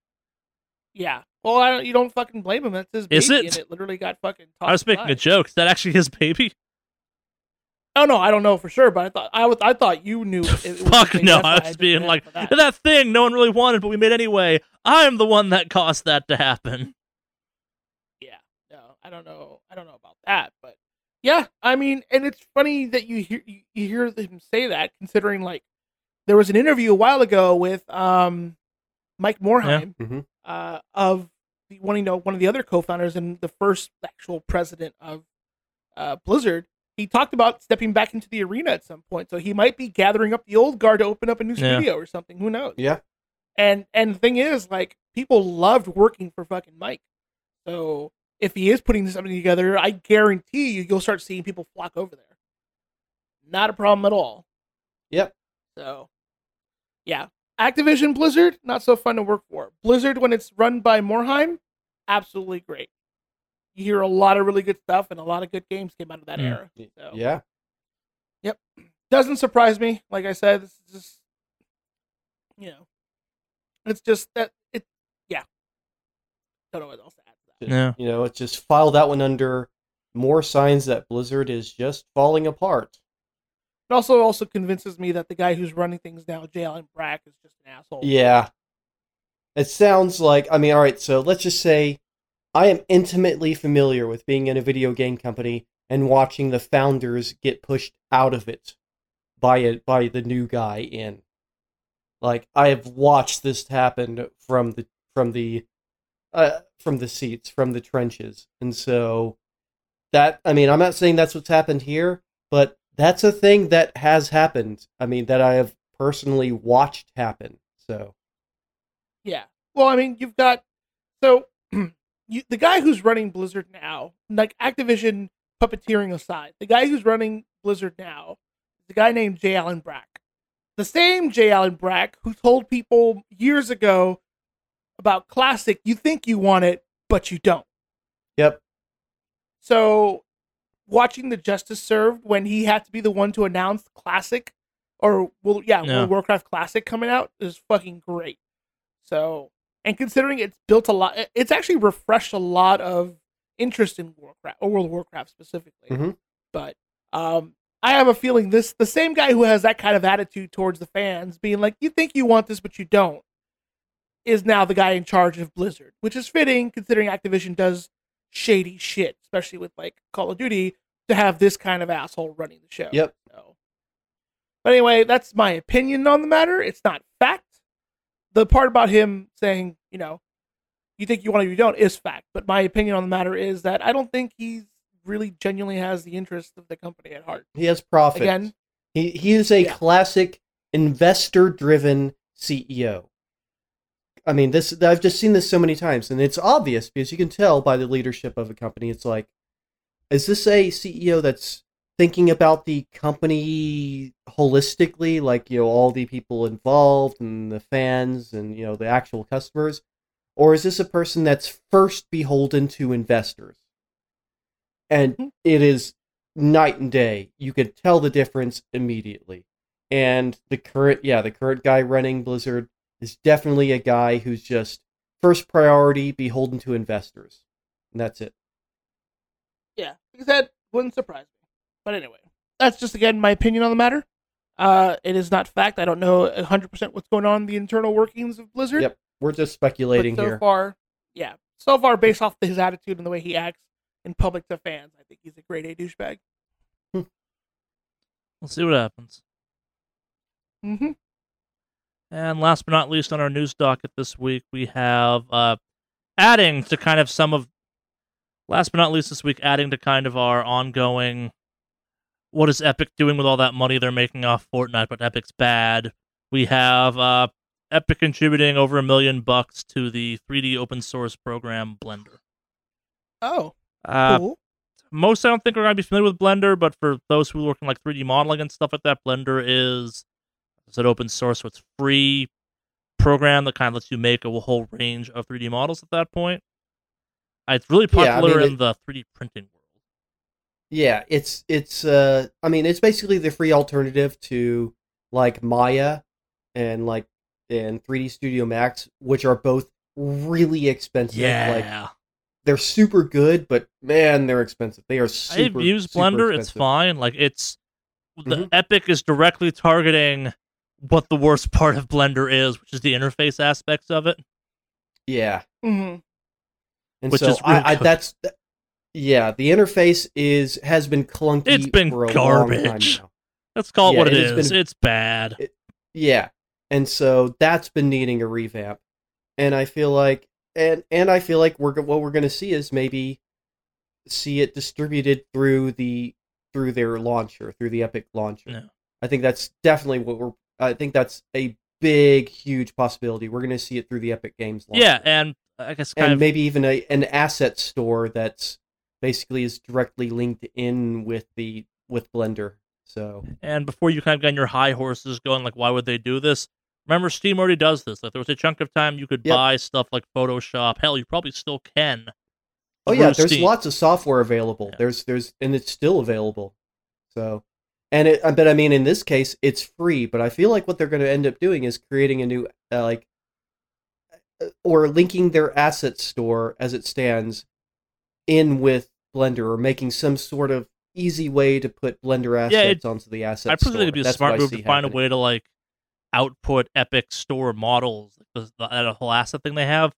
Yeah. Well, I don't, you don't fucking blame him. That's his baby, Is it? and it literally got fucking. I was tossed making a joke. Is that actually his baby? Oh no, I don't know for sure, but I thought I, was, I thought you knew. It, it was the Fuck no. that's I was to being like, that. that thing no one really wanted, but we made anyway. I'm the one that caused that to happen. Yeah, no, I don't know. I don't know about that, but yeah, I mean, and it's funny that you hear you, you hear him say that, considering like there was an interview a while ago with um Mike Morhaime Mhm. uh, of the one you know one of the other co-founders and the first actual president of uh, Blizzard. He talked about stepping back into the arena at some point, so he might be gathering up the old guard to open up a new Yeah. studio or something. Who knows? Yeah. And and the thing is, like, people loved working for fucking Mike. So if he is putting something together, I guarantee you, you'll start seeing people flock over there. Not a problem at all. Yep. So, yeah, Activision Blizzard not so fun to work for. Blizzard when it's run by Morhaime, absolutely great. You hear a lot of really good stuff, and a lot of good games came out of that Mm. era. So, Yeah. Yep. Doesn't surprise me. Like I said, this is just you know, it's just that it. Yeah, don't know what else to add to that. Yeah. You know, it's just file that one under more signs that Blizzard is just falling apart. It also also convinces me that the guy who's running things now, J. Allen Brack, is just an asshole. Yeah. It sounds like, I mean, all right, so let's just say I am intimately familiar with being in a video game company and watching the founders get pushed out of it by it by the new guy in. Like I have watched this happen from the from the uh from the seats, from the trenches. And so that I mean, I'm not saying that's what's happened here, but that's a thing that has happened. I mean, that I have personally watched happen. So Yeah. Well, I mean, you've got so you, the guy who's running Blizzard now, like Activision puppeteering aside, the guy who's running Blizzard now, is a guy named J. Allen Brack. The same J. Allen Brack who told people years ago about classic, you think you want it, but you don't. Yep. So, watching the justice served when he had to be the one to announce classic, or well, yeah, Yeah. World Warcraft Classic coming out is fucking great. So, and considering it's built a lot, it's actually refreshed a lot of interest in Warcraft or World of Warcraft specifically. Mhm. But um, I have a feeling this the same guy who has that kind of attitude towards the fans, being like, "You think you want this, but you don't," is now the guy in charge of Blizzard, which is fitting considering Activision does shady shit, especially with like Call of Duty, to have this kind of asshole running the show. Yep. So, but anyway, that's my opinion on the matter. It's not fact. The part about him saying, you know, you think you want to, you don't, is fact. But my opinion on the matter is that I don't think he's really genuinely has the interest of the company at heart. He has profit. Again, He he is a Yeah. classic investor driven CEO. I mean, this I've just seen this so many times, and it's obvious because you can tell by the leadership of a company. It's like, is this a CEO that's thinking about the company holistically, like you know all the people involved and the fans and you know the actual customers, or is this a person that's first beholden to investors? And Mhm. it is night and day. You can tell the difference immediately. And the current, yeah, the current guy running Blizzard is definitely a guy who's just first priority beholden to investors. And that's it. yeah, like I said, wouldn't surprise me. But anyway, that's just again my opinion on the matter. Uh, it is not fact. I don't know 100% what's going on in the internal workings of Blizzard. Yep. We're just but speculating so here. far, yeah, so far based off his attitude and the way he acts in public to fans, I think he's a grade A douchebag. We'll see what happens. Mm-hmm. And last but not least on our news docket this week, we have uh, adding to kind of some of, last but not least this week, adding to kind of our ongoing, what is Epic doing with all that money they're making off Fortnite, but Epic's bad. We have uh, Epic contributing over a million bucks to the 3D open source program Blender. Oh, Uh, cool. most I don't think are going to be familiar with Blender, but for those who work in like 3D modeling and stuff like that, Blender is it's an open source, so it's free program that kind of lets you make a whole range of 3D models at that point. Uh, It's really Yeah, I popular mean, in the 3D printing world. Yeah, it's it's uh I mean, it's basically the free alternative to like Maya and like and 3D Studio Max, which are both really expensive. Like Yeah, they're super good, but man, they're expensive. They are super I've used Blender. It's fine. Like it's the Mhm. Epic is directly targeting what the worst part of Blender is, which is the interface aspects of it. Yeah. Mm-hmm. And Which so is I, I that's th- yeah, the interface is has been clunky It's been for a long time garbage. now. Let's call it Yeah, what it it has is. been- It's bad. Yeah. And so that's been needing a revamp. And I feel like and and I feel like we're what we're going to see is maybe see it distributed through the through their launcher, through the Epic launcher. Yeah. I think that's definitely what we're I think that's a big huge possibility. We're going to see it through the Epic Games launcher. Yeah, and I guess kind and of maybe even a an asset store that's basically is directly linked in with the with Blender. So, and before you kind of on your high horses going like why would they do this? Remember Steam already does this. Like there was a chunk of time you could Yep. buy stuff like Photoshop. Hell, you probably still can. Oh yeah, there's Steam. lots of software available. Yeah. There's there's and it's still available. So, and it but I mean in this case it's free, but I feel like what they're going to end up doing is creating a new uh, like uh, or linking their asset store as it stands in with Blender or making some sort of easy way to put Blender assets Yeah, it- onto the asset I presume it'd be a That's smart move to find a way to like output Epic Store models, the, the, that whole asset thing they have,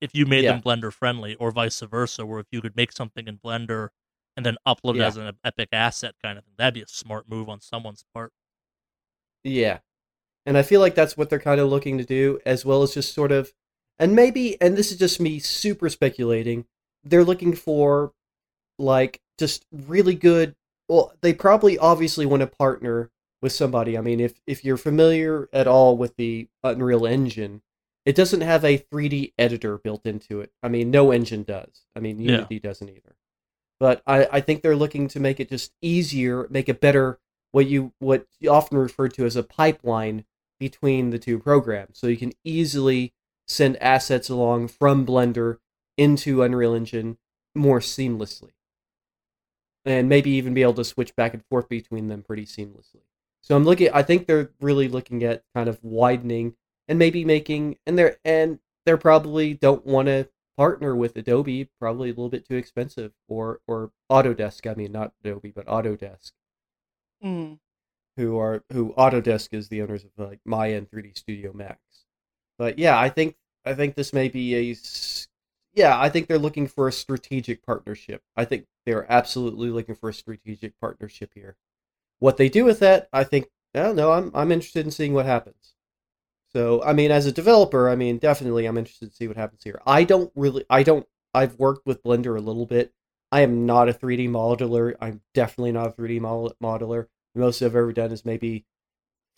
if you made Yeah. them Blender friendly, or vice versa, where if you could make something in Blender and then upload it as an Epic asset kind of thing, that'd be a smart move on someone's part. Yeah. And I feel like that's what they're kind of looking to do, as well as just sort of, and maybe, and this is just me super speculating, they're looking for like just really good. Well, they probably obviously want to partner with somebody. I mean, if if you're familiar at all with the Unreal Engine, it doesn't have a 3D editor built into it. I mean, no engine does. I mean, Yeah. Unity doesn't either. But I, I think they're looking to make it just easier, make it better what you what you often referred to as a pipeline between the two programs so you can easily send assets along from Blender into Unreal Engine more seamlessly. And maybe even be able to switch back and forth between them pretty seamlessly. So I'm looking I think they're really looking at kind of widening and maybe making and they're and they're probably don't want to partner with Adobe, probably a little bit too expensive, or or Autodesk. I mean, not Adobe, but Autodesk, Mm. who are who Autodesk is the owners of like Maya and 3D Studio Max. But yeah, I think I think this may be a yeah. I think they're looking for a strategic partnership. I think they're absolutely looking for a strategic partnership here. What they do with that, I think. I don't know. I'm I'm interested in seeing what happens. So, I mean, as a developer, I mean, definitely I'm interested to see what happens here. I don't really, I don't, I've worked with Blender a little bit. I am not a 3D modeler. I'm definitely not a 3D model- modeler. The most I've ever done is maybe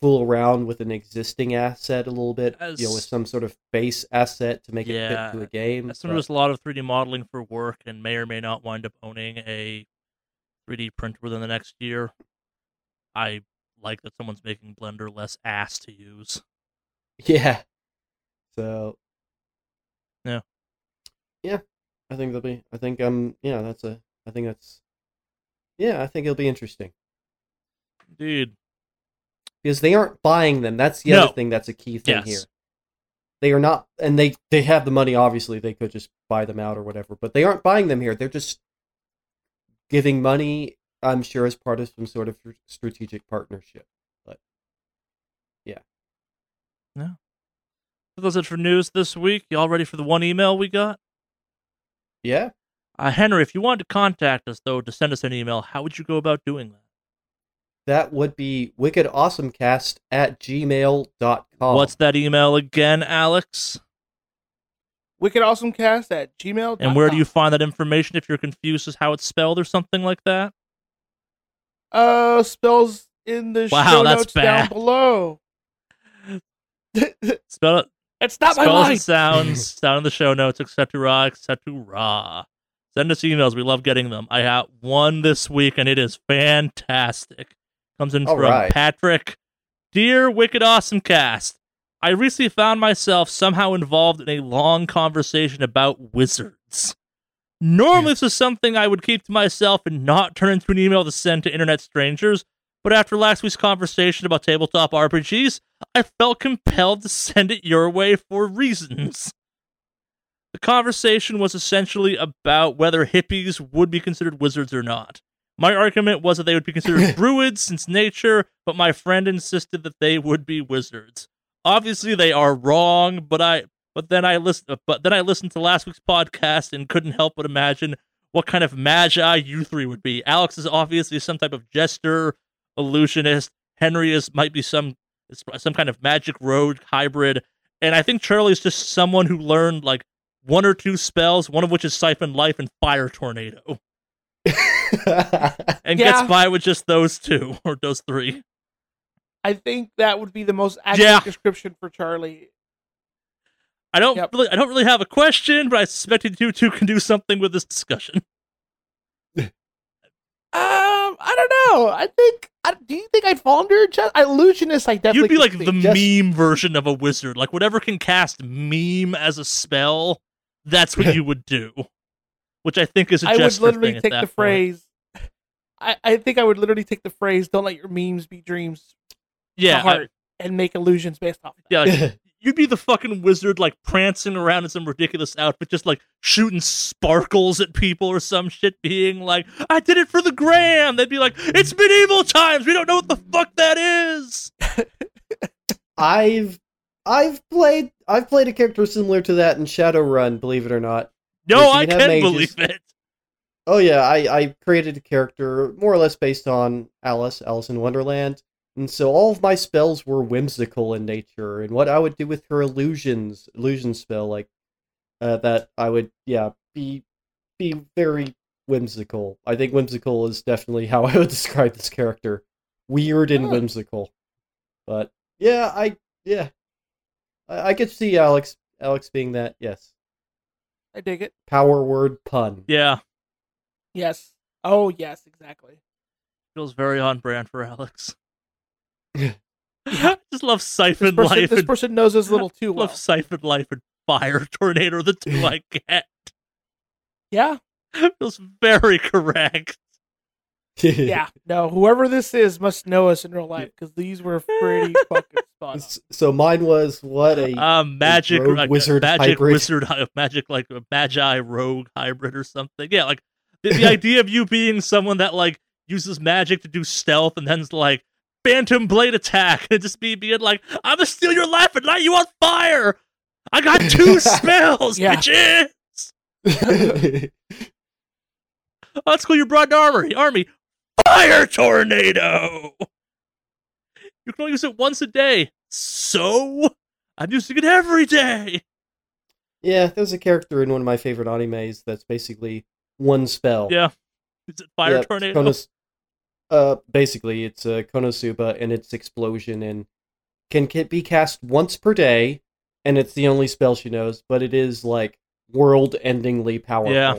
fool around with an existing asset a little bit, you know, with some sort of base asset to make it fit to a game. As someone does a lot of 3D modeling for work and may or may not wind up owning a 3D printer within the next year, I like that someone's making Blender less ass to use. Yeah. So. Yeah. Yeah, I think they'll be. I think um. Yeah, that's a. I think that's. Yeah, I think it'll be interesting Indeed. because they aren't buying them. That's the No. other thing. That's a key thing Yes. here. They are not, and they they have the money. Obviously, they could just buy them out or whatever, but they aren't buying them here. They're just giving money. I'm sure as part of some sort of strategic partnership. So that's it for news this week. Y'all ready for the one email we got? Yeah. Uh, Henry, if you wanted to contact us, though, to send us an email, how would you go about doing that? That would be wickedawesomecast at gmail.com. What's that email again, Alex? WickedAwesomeCast at gmail. And where do you find that information if you're confused as how it's spelled or something like that? Uh, spells in the Wow, show that's notes down below. Spell it. it's not my line. sounds down in the show notes, etc., etc. Send us emails. We love getting them. I have one this week, and it is fantastic. Comes in All from right. Patrick. Dear Wicked Awesome Cast, I recently found myself somehow involved in a long conversation about wizards. Normally, this is something I would keep to myself and not turn into an email to send to internet strangers, but after last week's conversation about tabletop RPGs, I felt compelled to send it your way for reasons. The conversation was essentially about whether hippies would be considered wizards or not. My argument was that they would be considered druids since nature, but my friend insisted that they would be wizards. Obviously, they are wrong, but I but then I listened but then I listened to last week's podcast and couldn't help but imagine what kind of magi you three would be. Alex is obviously some type of jester, illusionist. Henry is might be some some kind of magic road hybrid, and I think Charlie's just someone who learned like one or two spells, one of which is siphon life and fire tornado, and Yeah. gets by with just those two or those three. I think that would be the most accurate Yeah. description for Charlie. I don't Yep. really, I don't really have a question, but I suspect you two can do something with this discussion. Um, I don't know. I think. I, do you think I'd fall under a just illusionist? I definitely. You'd be like the Just- meme version of a wizard, like whatever can cast meme as a spell. That's what you would do, which I think is a I would literally take the point. phrase. I, I think I would literally take the phrase "Don't let your memes be dreams" Yeah, to I- and make illusions based off. Of yeah. Like, you'd be the fucking wizard, like prancing around in some ridiculous outfit, just like shooting sparkles at people or some shit, being like, "I did it for the gram." They'd be like, "It's medieval times. We don't know what the fuck that is." I've I've played I've played a character similar to that in Shadowrun, believe it or not. No, I can mages. believe it. Oh yeah, I, I created a character more or less based on Alice, Alice in Wonderland. And so all of my spells were whimsical in nature, and what I would do with her illusions, illusion spell, like uh, that, I would yeah be be very whimsical. I think whimsical is definitely how I would describe this character, weird and Huh. whimsical. But yeah, I yeah, I, I could see Alex Alex being that. Yes, I dig it. power word pun. Yeah, Yes. Oh yes, exactly. feels very on brand for Alex. I just love This siphon person, life this and person knows his little too well. love siphon life and fire tornado the two I get. Yeah, Feels very correct. yeah. No, whoever this is must know us in real life because these were pretty fucking spot on. So mine was what a Um, magic rogue like, wizard magic hybrid. wizard, magic like a magi rogue hybrid or something. Yeah, like the, the idea of you being someone that like uses magic to do stealth and then's like phantom blade attack and just me being like, I'm gonna steal your life and light you on fire. I got two spells, Yeah. bitches. Oh, that's cool. You brought an armory. Army. Fire tornado. You can only use it once a day. So I'm using it every day. yeah, there's a character in one of my favorite animes that's basically one spell. Yeah. Is it fire Yeah, tornado? Konos- uh, basically, it's a Konosuba and its explosion and can ca- be cast once per day, and it's the only spell she knows. But it is like world-endingly powerful. Yeah.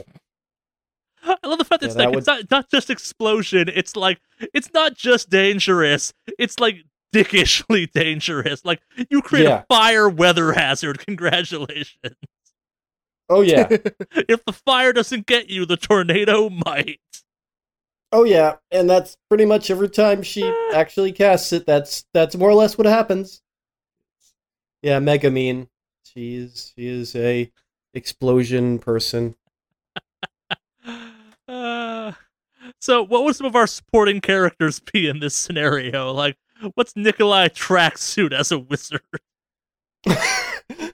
I love the fact that Yeah, it's that like would- it's not not just explosion. It's like it's not just dangerous. It's like dickishly dangerous. Like you create Yeah. a fire weather hazard. Congratulations. Oh yeah. if the fire doesn't get you, the tornado might. Oh yeah. And that's pretty much every time she actually casts it. That's that's more or less what happens. Yeah, Megumin. She is she is a explosion person. Uh, so, what would some of our supporting characters be in this scenario? Like, what's Nikolai Tracksuit as a wizard?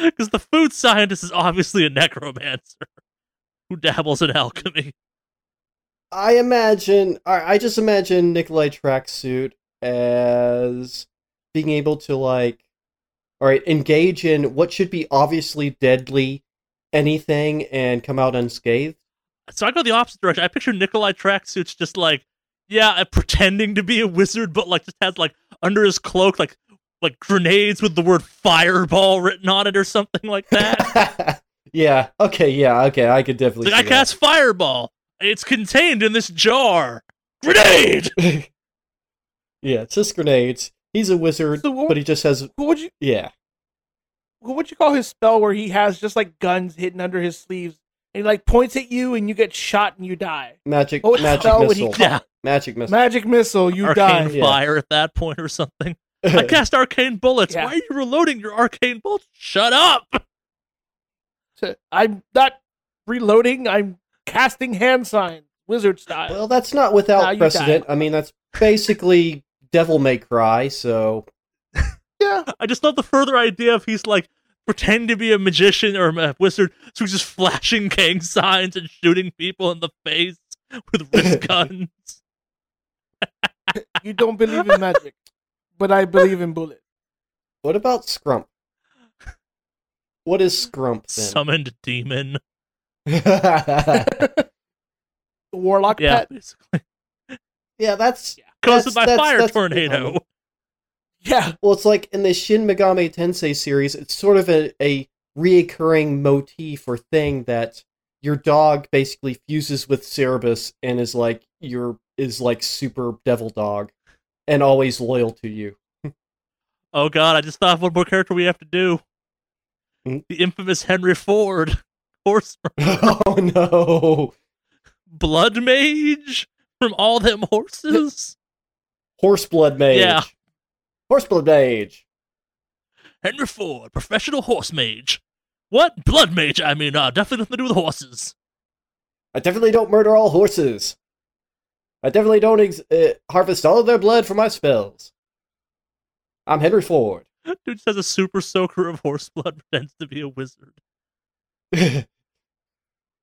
Because the food scientist is obviously a necromancer who dabbles in alchemy. I imagine, I I just imagine Nikolai Tracksuit as being able to like, all right, engage in what should be obviously deadly anything and come out unscathed. So I go the opposite direction. I picture Nikolai Tracksuit's just like, yeah, uh, pretending to be a wizard, but like just has like under his cloak like like grenades with the word fireball written on it or something like that. yeah. Okay. Yeah. Okay. I could definitely. like, I see cast fireball. It's contained in this jar. Grenade. yeah, it's just grenades. He's a wizard, So what- but he just has. What would you Yeah. what would you call his spell where he has just like guns hidden under his sleeves and he like points at you and you get shot and you die? Magic. What magic spell would he missile. call- Yeah, Magic missile. Magic missile, you arcane die. Yeah. fire at that point or something. I cast arcane bullets. Yeah. Why are you reloading your arcane bullets? Shut up. I'm not reloading. I'm casting hand signs, wizard style. Well, that's not without Now you precedent. I mean, that's basically Devil May Cry. So yeah, I just love the further idea of he's like pretend to be a magician or a wizard, so he's just flashing gang signs and shooting people in the face with wrist guns. you don't believe in magic, but I believe in bullets. what about Scrump? What is Scrump then? Summoned demon. Warlock Yeah, pet. basically. yeah, that's Caused That's- by that's- fire that's- tornado. Yeah, well. It's like in the Shin Megami Tensei series. It's sort of a, a reoccurring motif or thing that your dog basically fuses with Cerberus and is like your is like super devil dog and always loyal to you. Oh god, I just thought of one more character we have to do. Hmm? The infamous Henry Ford. Horse oh no, blood mage from all them horses. Horse blood Mage. Yeah. Horse blood Mage. Henry Ford, professional horse mage. What? Blood mage, I mean, uh, definitely nothing to do with horses. I definitely don't murder all horses. I definitely don't ex- uh, harvest all of their blood for my spells. I'm Henry Ford. Dude just has a super soaker of horse blood, pretends to be a wizard.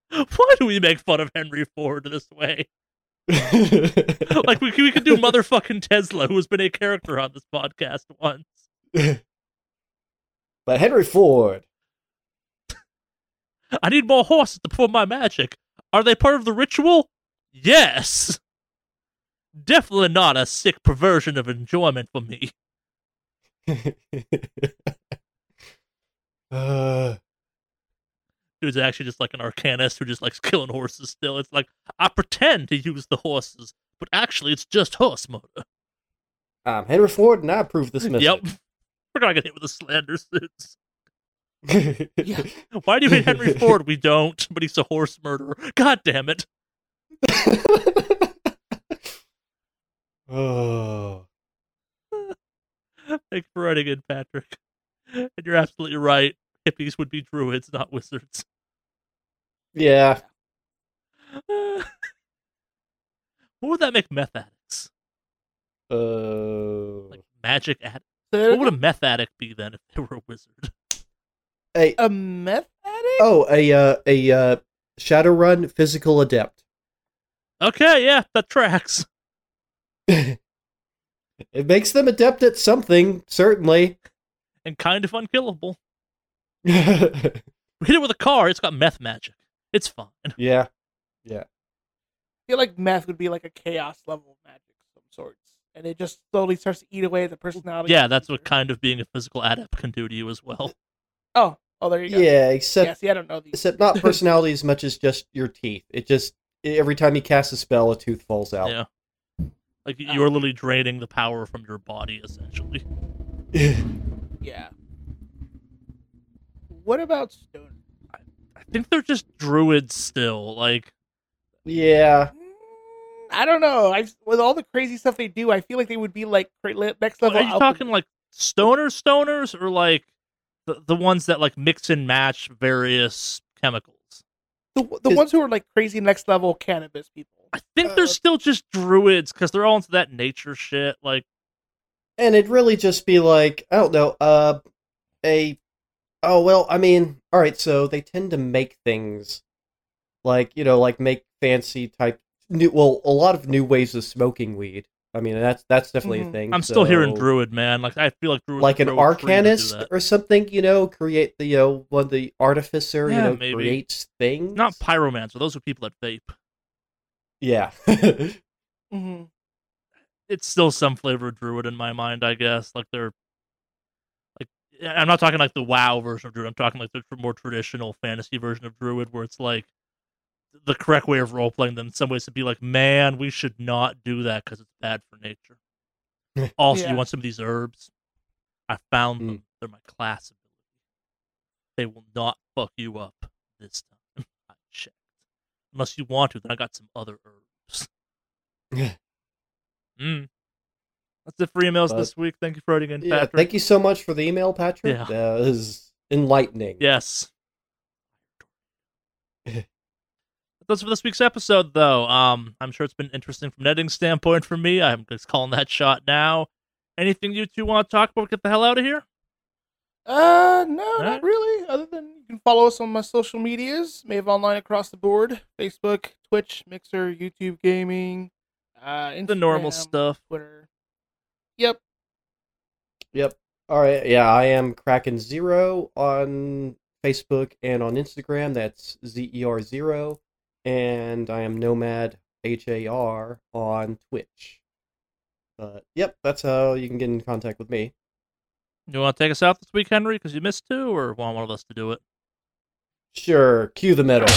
Why do we make fun of Henry Ford this way? Like, we, we could do motherfucking Tesla, who has been a character on this podcast once. but Henry Ford. I need more horses to perform my magic. Are they part of the ritual? Yes. Definitely not a sick perversion of enjoyment for me. uh, Dude's actually just like an arcanist who just likes killing horses still. It's like, I pretend to use the horses, but actually it's just horse motor. I'm um, Henry Ford, and I approve this message. Yep. We're gonna get hit with the slander suits. Yeah. Why do you hate Henry Ford? We don't, but he's a horse murderer. God damn it. oh. Thanks for writing in, Patrick. And you're absolutely right. Hippies would be druids, not wizards. Yeah. what would that make meth addicts? Uh, Like magic addicts? So What would a meth addict be then if they were a wizard? a a meth addict? oh a uh, a uh, Shadowrun physical adept. Okay, yeah, that tracks. It makes them adept at something, certainly. And kind of unkillable. We hit it with a car, it's got meth magic. It's fine. Yeah. Yeah. I feel like meth would be like a chaos level of magic of some sorts. And it just slowly starts to eat away at the personality. Yeah, that's what kind of being a physical adept can do to you as well. Oh, oh, there you go. Yeah, except Yeah, see, I don't know these. except not personality as much as just your teeth. It just every time you cast a spell, a tooth falls out. Yeah. Like Oh. you're ah. literally draining the power from your body, essentially. Yeah. What about stone? I think they're just druids still. Like, yeah. I don't know. I with all the crazy stuff they do, I feel like they would be like cra- le- next level. are you talking like stoner stoners or like the, the ones that like mix and match various chemicals? the, the ones who are like crazy next level cannabis people? I think they're Uh, still just druids because they're all into that nature shit. Like, And it'd really just be like, I don't know, uh a oh well, I mean, alright, so they tend to make things like, you know, like make fancy type new well, a lot of new ways of smoking weed. I mean that's that's definitely a Mhm. thing. I'm still hearing druid, man. Like, I feel like druids like an are free to do arcanist or something, you know, create the you know one the artificer, you know, maybe. creates things. Not pyromancer. Those are people that vape. yeah. Mm-hmm. it's still some flavor of druid in my mind, I guess. Like they're like I'm not talking like the WoW version of druid. I'm talking like the more traditional fantasy version of druid, where it's like the correct way of role playing them. In some ways, to be like, man, we should not do that because it's bad for nature. also, Yeah. you want some of these herbs? I found Mm. them. They're my class ability. They will not fuck you up this time. I checked. Unless you want to, then I got some other herbs. Mm. That's it for emails But- this week. Thank you for writing in, yeah, Patrick. thank you so much for the email, Patrick. Yeah. That is enlightening. Yes. That's for this week's episode, though. Um, I'm sure it's been interesting from an editing standpoint for me. I'm just calling that shot now. Anything you two want to talk about? Get the hell out of here. Uh, no, Alright. not really. Other than you can follow us on my social medias, Mave Online across the board: Facebook, Twitch, Mixer, YouTube Gaming, uh, Instagram, The normal stuff. Twitter. Yep. Yep. All right. Yeah, I am Kraken Zero on Facebook and on Instagram. That's Z E R Zero, and I am Nomad H A R on Twitch. But yep, that's how you can get in contact with me. You want to take us out this week, Henry? Because you missed two, or want one of us to do it? Sure. Cue the metal.